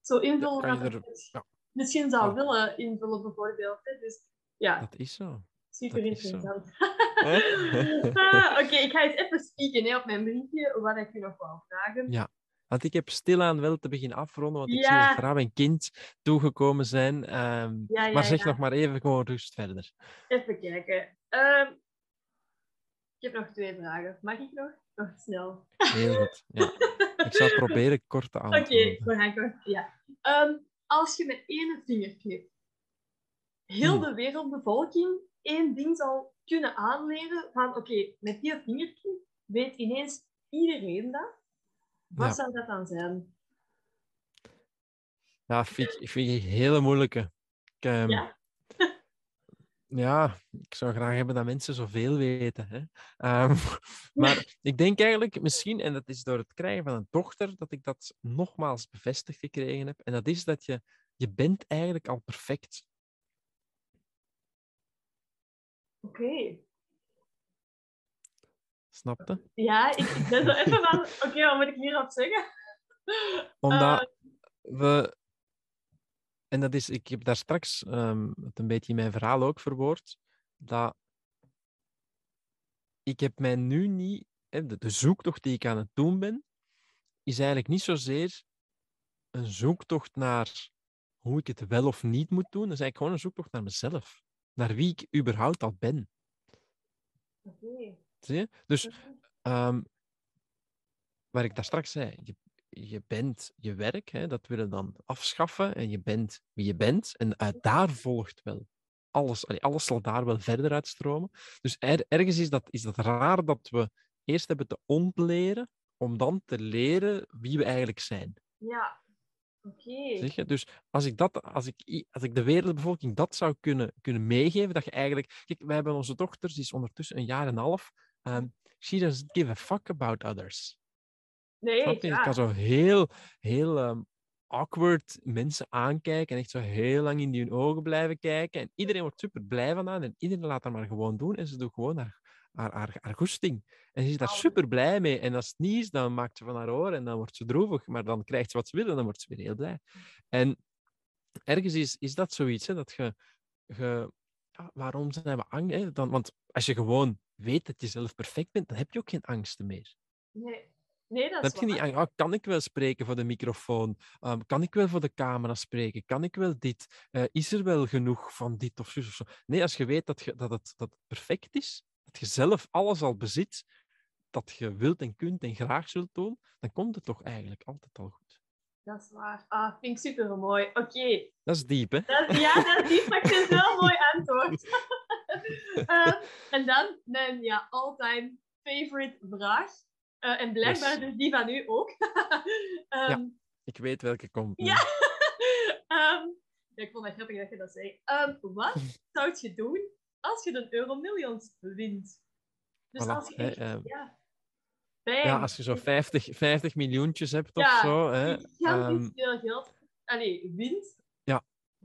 zo invullen.
kan je
dat
er-
het
ja.
Misschien zou
Ja.
willen invullen, bijvoorbeeld. Hè? Dus ja,
Dat is zo.
super
dat
interessant. Ah, Oké, ik ga eens even spieken hè, op mijn briefje, wat ik u nog wou vragen.
Ja. Want ik heb stilaan wel te beginnen afronden, want ik zie dat vrouw en kind toegekomen zijn. ehm,
Ja, ja,
maar zeg nog maar even gewoon rust verder.
Even kijken. Ehm, ik heb nog twee vragen. Mag ik nog? Nog snel.
Heel goed. Ja. Ik zal proberen kort te
Oké,
antwoorden.
we gaan kort. Ja. Ehm, als je met één vinger knipt, heel
Hmm.
de wereldbevolking één ding zal kunnen aanleren van oké, met die vingerknip weet ineens iedereen dat. Wat
Ja.
zou dat dan zijn?
Ja, vind ik, vind ik een hele moeilijke. Ik, ehm,
Ja.
ja, ik zou graag hebben dat mensen zoveel weten. Hè? Ehm, maar ik denk eigenlijk misschien, en dat is door het krijgen van een dochter, dat ik dat nogmaals bevestigd gekregen heb. En dat is dat je, je bent eigenlijk al perfect.
Oké.
Snapte?
Ja, ik, ik ben zo even van, oké, wat moet ik hierop zeggen?
Omdat
Eh.
we. En dat is, ik heb daar straks ehm, het een beetje in mijn verhaal ook verwoord. Dat ik heb mij nu niet. hè, De, de zoektocht die ik aan het doen ben, is eigenlijk niet zozeer een zoektocht naar hoe ik het wel of niet moet doen. Dat is eigenlijk gewoon een zoektocht naar mezelf. Naar wie ik überhaupt al ben.
Oké.
Zie je? Dus Ehm, waar ik daar straks zei, je, je bent je werk, hè, dat willen we dan afschaffen en je bent wie je bent. En uit daar volgt wel alles. allee, alles zal daar wel verder uitstromen. Dus er- ergens is dat, is dat raar dat we eerst hebben te ontleren om dan te leren wie we eigenlijk zijn.
Ja. Oké.
Zeg je? Dus als ik, dat, als, ik, als ik de wereldbevolking dat zou kunnen, kunnen meegeven, dat je eigenlijk... Kijk, wij hebben onze dochters, die is ondertussen een jaar en een half. Ehm, she doesn't give a fuck about others.
Nee, ja.
Ik kan zo heel, heel ehm, awkward mensen aankijken en echt zo heel lang in die hun ogen blijven kijken. En iedereen wordt super blij van haar en iedereen laat haar maar gewoon doen en ze doet gewoon haar, haar, haar, haar goesting. En ze is daar super blij mee. En als het niet is, dan maakt ze van haar oor en dan wordt ze droevig. Maar dan krijgt ze wat ze wil en dan wordt ze weer heel blij. En ergens is, is dat zoiets, hè, dat je... je ja, waarom zijn we angst? Hè? Dan, want als je gewoon weet dat je zelf perfect bent, dan heb je ook geen angsten meer.
Nee. Nee, dat
Dan
is
heb je niet angst. Ah, kan ik wel spreken voor de microfoon? Ehm, kan ik wel voor de camera spreken? Kan ik wel dit? Eh, is er wel genoeg van dit of zo? Nee, als je weet dat, je, dat, het, dat het perfect is, dat je zelf alles al bezit, dat je wilt en kunt en graag zult doen, dan komt het toch eigenlijk altijd al goed.
Dat is waar. Ah, vind ik super mooi. Oké.
Dat is diep, hè?
Dat- Ja, dat is die, maar ik vind het wel een mooi antwoord. Eh, en dan mijn ja, all-time favorite vraag. Eh, en blijkbaar
Yes.
dus die van u ook. Ehm,
Ik weet welke komt.
Ja. Ehm, ja, ik vond het grappig dat je dat zei. Ehm, wat zou je doen als je de Euro Millions wint? Dus
Voilà,
als je echt,
ehm,
ja,
als je zo 50, 50 miljoentjes hebt of zo. Hè,
gigantisch
ehm,
veel geld allee, wint.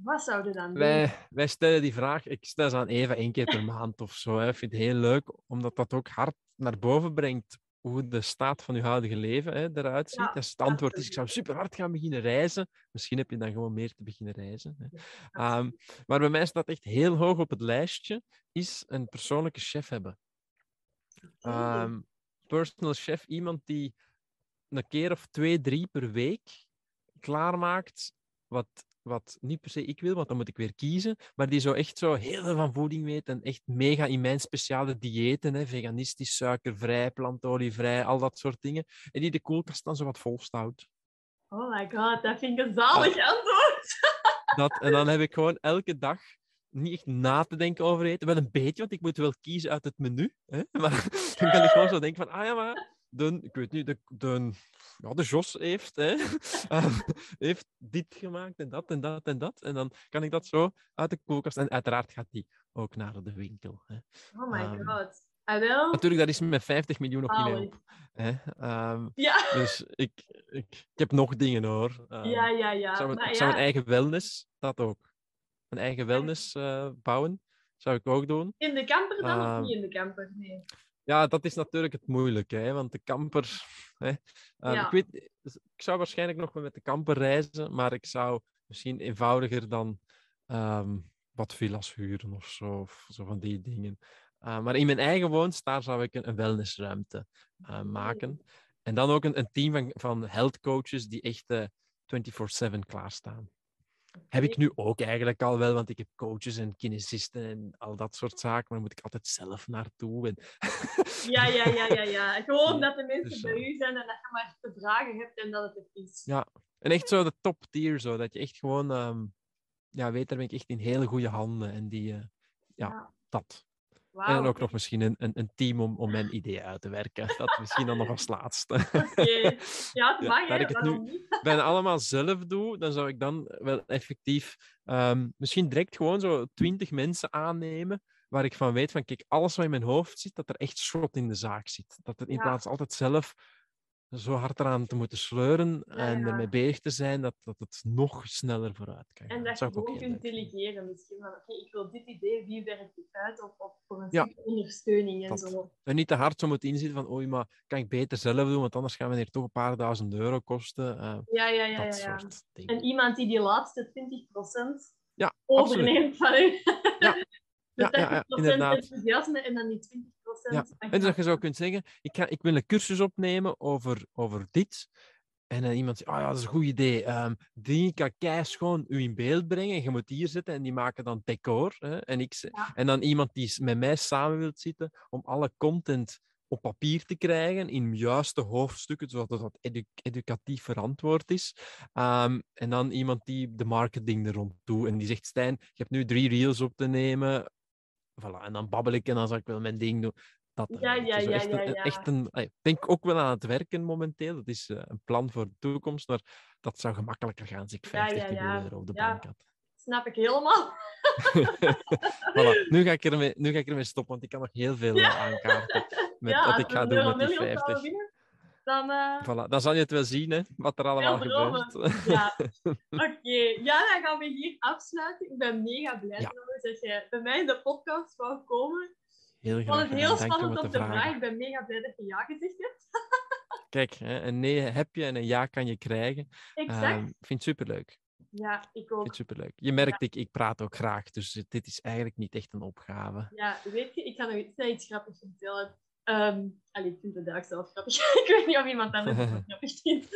Wat zouden dan doen?
Wij, wij stellen die vraag, ik stel ze aan Eva één keer per maand of zo. Hè. Ik vind het heel leuk, omdat dat ook hard naar boven brengt hoe de staat van je huidige leven hè, eruit ziet.
Ja,
Als het antwoord is, ik zou super hard gaan beginnen reizen. Misschien heb je dan gewoon meer te beginnen reizen. Hè. Ehm, maar bij mij staat echt heel hoog op het lijstje, is een persoonlijke chef hebben. Ehm, personal chef, iemand die een keer of twee, drie per week klaarmaakt wat, wat niet per se ik wil, want dan moet ik weer kiezen, maar die zo echt zo heel veel van voeding weet en echt mega in mijn speciale diëten, hè, veganistisch, suikervrij, plantolievrij, al dat soort dingen, en die de koelkast dan zo wat volstout.
Oh my god, dat vind ik een zalig antwoord.
Dat, en dan heb ik gewoon elke dag niet echt na te denken over eten. Wel een beetje, want ik moet wel kiezen uit het menu. Hè? Maar dan kan ik gewoon zo denken van, ah ja, maar de, ik weet niet, de, de, ja, de Jos heeft, hè, ehm, heeft dit gemaakt en dat en dat en dat. En dan kan ik dat zo uit de koelkast. En uiteraard gaat die ook naar de winkel. Hè.
Oh my
Ehm,
god. Ah, wel?
Natuurlijk, dat is met 50 miljoen nog niet op. Hè. Ehm,
Ja,
dus ik, ik, ik heb nog dingen hoor.
Ja, ja, ja.
zou,
Maar
ik zou
ja,
mijn eigen wellness, dat ook. Mijn eigen wellness eh, bouwen, zou ik ook doen.
in de camper dan of niet in de camper? Nee.
Ja, dat is natuurlijk het moeilijke, hè, want de camper... Hè, ehm,
Ja.
ik, weet, ik zou waarschijnlijk nog wel met de camper reizen, maar ik zou misschien eenvoudiger dan ehm, wat villa's huren of zo, of zo van die dingen. Uh, maar in mijn eigen woonstaar zou ik een, een wellnessruimte uh, maken. En dan ook een, een team van, van health coaches die echt uh, 24-7 klaarstaan. Heb ik nu ook eigenlijk al wel, want ik heb coaches en kinesisten en al dat soort zaken, maar moet ik altijd zelf naartoe. En...
Ja, ja, ja, ja, ja. Gewoon dat de mensen
dus,
bij
eh,
u zijn en dat je maar te vragen hebt en dat het er is.
Ja, en echt zo de top tier, zo, dat je echt gewoon, ehm, ja, weet, daar ben ik echt in hele goede handen. En die, eh, ja,
Ja.
dat. En dan ook nog misschien een, een, een team om, om mijn idee uit te werken. Dat misschien dan nog als laatste.
Oké. Ja, het
Ja,
mag, hè.
ik het
niet?
bijna allemaal zelf doe, dan zou ik dan wel effectief ehm, misschien direct gewoon zo twintig mensen aannemen waar ik van weet van, kijk, alles wat in mijn hoofd zit, dat er echt schot in de zaak zit. Dat het in
Ja.
plaats altijd zelf zo hard eraan te moeten sleuren en
ja.
ermee bezig te zijn, dat, dat het nog sneller vooruit kan.
En dat je
zou ik ook
kunt delegeren misschien. Van, oké, ik wil dit idee, wie werkt dit uit? Of, of voor een
Ja.
ondersteuning en
Dat.
zo.
En niet te hard zo moeten inzitten van, oei, maar kan ik beter zelf doen, want anders gaan we hier toch een paar duizend euro kosten. eh,
Ja, ja, ja, ja.
dat
ja.
soort dingen.
En iemand die die laatste 20%
Ja,
overneemt van u.
Ja.
De
Ja, ja, ja,
80%
inderdaad.
enthousiasme en dan die 20%.
Ja, En dus dat je zo kunt zeggen, ik, ga, ik wil een cursus opnemen over, over dit. En dan iemand zegt, oh ja, dat is een goed idee. Ehm, die kan keis gewoon u in beeld brengen. Je moet hier zitten en die maken dan decor. Hè? En, ik,
Ja.
en dan iemand die met mij samen wil zitten om alle content op papier te krijgen in juiste hoofdstukken, zodat edu- educatief verantwoord is. Ehm, en dan iemand die de marketing er rond doet en die zegt, Stijn, je hebt nu drie reels op te nemen. Voilà, en dan babbel ik en dan zal ik wel mijn ding doen. Dat
Ja,
beetje.
ja, ja,
echt
ja,
echt een, allee, ik denk ook wel aan het werken momenteel. Dat is eh, een plan voor de toekomst, maar dat zou gemakkelijker gaan als ik
Ja,
50
ja,
miljoen
ja.
euro op de
Ja.
bank had.
Snap ik helemaal.
voilà, nu ga, ik ermee, nu ga ik ermee stoppen, want ik kan nog heel veel eh, aankaarten met wat ik ga doen met die
million zouden
50.
Dan... eh,
Voilà, dan zal je het wel zien, hè, wat er allemaal gebeurt.
Ja, oké. Ja, dan gaan we hier afsluiten. Ik ben mega blij
Ja.
dat je bij mij in de podcast wou komen.
Heel
Ik vond
graag
het heel spannend
om
om
te
te
vragen.
vragen. Ik ben mega blij dat je ja gezegd hebt.
Kijk, hè, een nee heb je en een ja kan je krijgen.
Exact.
Ehm, ik vind het superleuk.
ja, ik
Ik
ook.
vind het superleuk. Je merkt, ik, ik praat ook graag, dus dit is eigenlijk niet echt een opgave.
Ja, weet je, ik ga nog iets, iets grappigs vertellen. Ehm allee, ik vind het daar zelf grappig. ik weet niet of iemand anders het grappig vindt.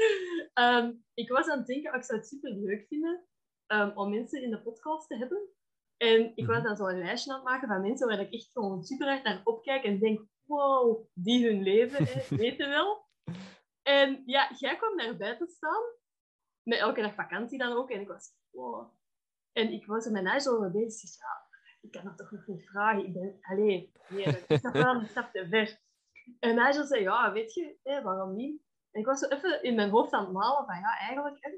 Ehm, ik was aan het denken, oh, ik zou het super leuk vinden ehm, om mensen in de podcast te hebben. En ik was
Mhm.
dan zo'n lijstje aan het maken van mensen waar ik echt gewoon super hard naar opkijk en denk, wow, die hun leven hè, weten wel. En ja, jij kwam daarbij te staan, met elke dag vakantie dan ook, en ik was, wow. En ik was er met mij zo mee bezig, ja, ik kan dat toch nog niet vragen. Ik ben, allee, nee, dat is toch wel een stap te ver. En hij zei, ja, weet je, waarom niet? En ik was zo even in mijn hoofd aan het malen van, ja, eigenlijk, hè,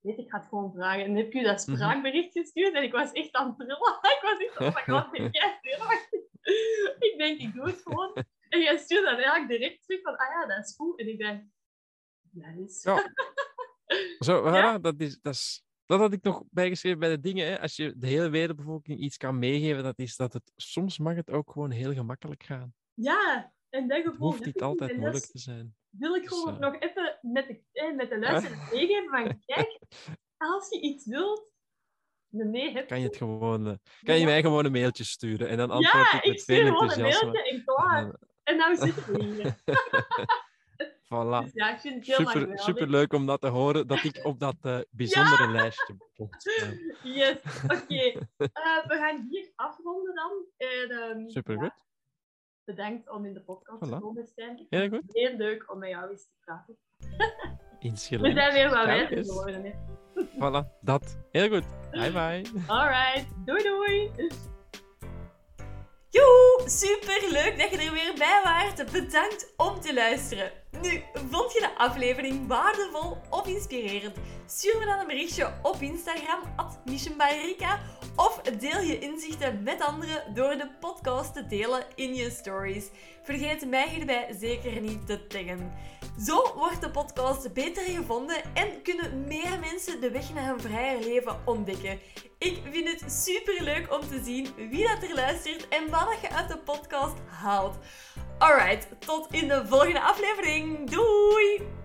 weet je, ik ga het gewoon vragen. En heb ik u dat
Mhm.
spraakbericht gestuurd en ik was echt aan het trillen. ik was echt, oh ben jij zenuwachtig? ik denk, ik doe het gewoon. En jij stuurde dan eigenlijk direct terug van, ah ja, dat is goed. En ik dacht, nice.
Ja. Zo,
Ja?
dat, is, dat, is, dat had ik nog bijgeschreven bij de dingen. Hè. Als je de hele wereldbevolking iets kan meegeven, dat is dat het soms mag het ook gewoon heel gemakkelijk gaan.
Ja, en dat
Het
gevoel
hoeft
heb
niet
ik
altijd
en
moeilijk te zijn.
wil ik
Dus,
gewoon
eh,
nog even met de, eh, met de luisteraars meegeven van kijk, als je iets wilt, nee heb
Kan je het gewoon, eh, kan je
Ja.
mij gewoon een mailtje sturen en dan antwoord
Ja,
ik
ik
met
stuur
veel
gewoon een
enthousiasme.
mailtje en klaar.
En,
En nou zitten we hier.
Voilà.
Dus ja, ik vind het heel
Super, super leuk om dat te horen, dat ik op dat eh, bijzondere lijstje staan.
Yes, oké. Eh, we gaan hier afronden dan. En, ehm,
Super
ja,
goed.
bedankt om in de podcast te komen, Stijn.
Heel goed.
Heel leuk om met jou eens te praten. We zijn weer wat wijzer geworden. Hè.
Voilà, dat. Heel goed. Bye bye.
Alright, doei doei.
Joe, super leuk dat je er weer bij waart. Bedankt om te luisteren. Nu, vond je de aflevering waardevol of inspirerend? Stuur me dan een berichtje op Instagram, missionbyrika, of deel je inzichten met anderen door de podcast te delen in je stories. Vergeet mij hierbij zeker niet te taggen. Zo wordt de podcast beter gevonden en kunnen meer mensen de weg naar een vrijer leven ontdekken. Ik vind het super leuk om te zien wie dat er luistert en wat je uit de podcast haalt. Alright, tot in de volgende aflevering. Doei!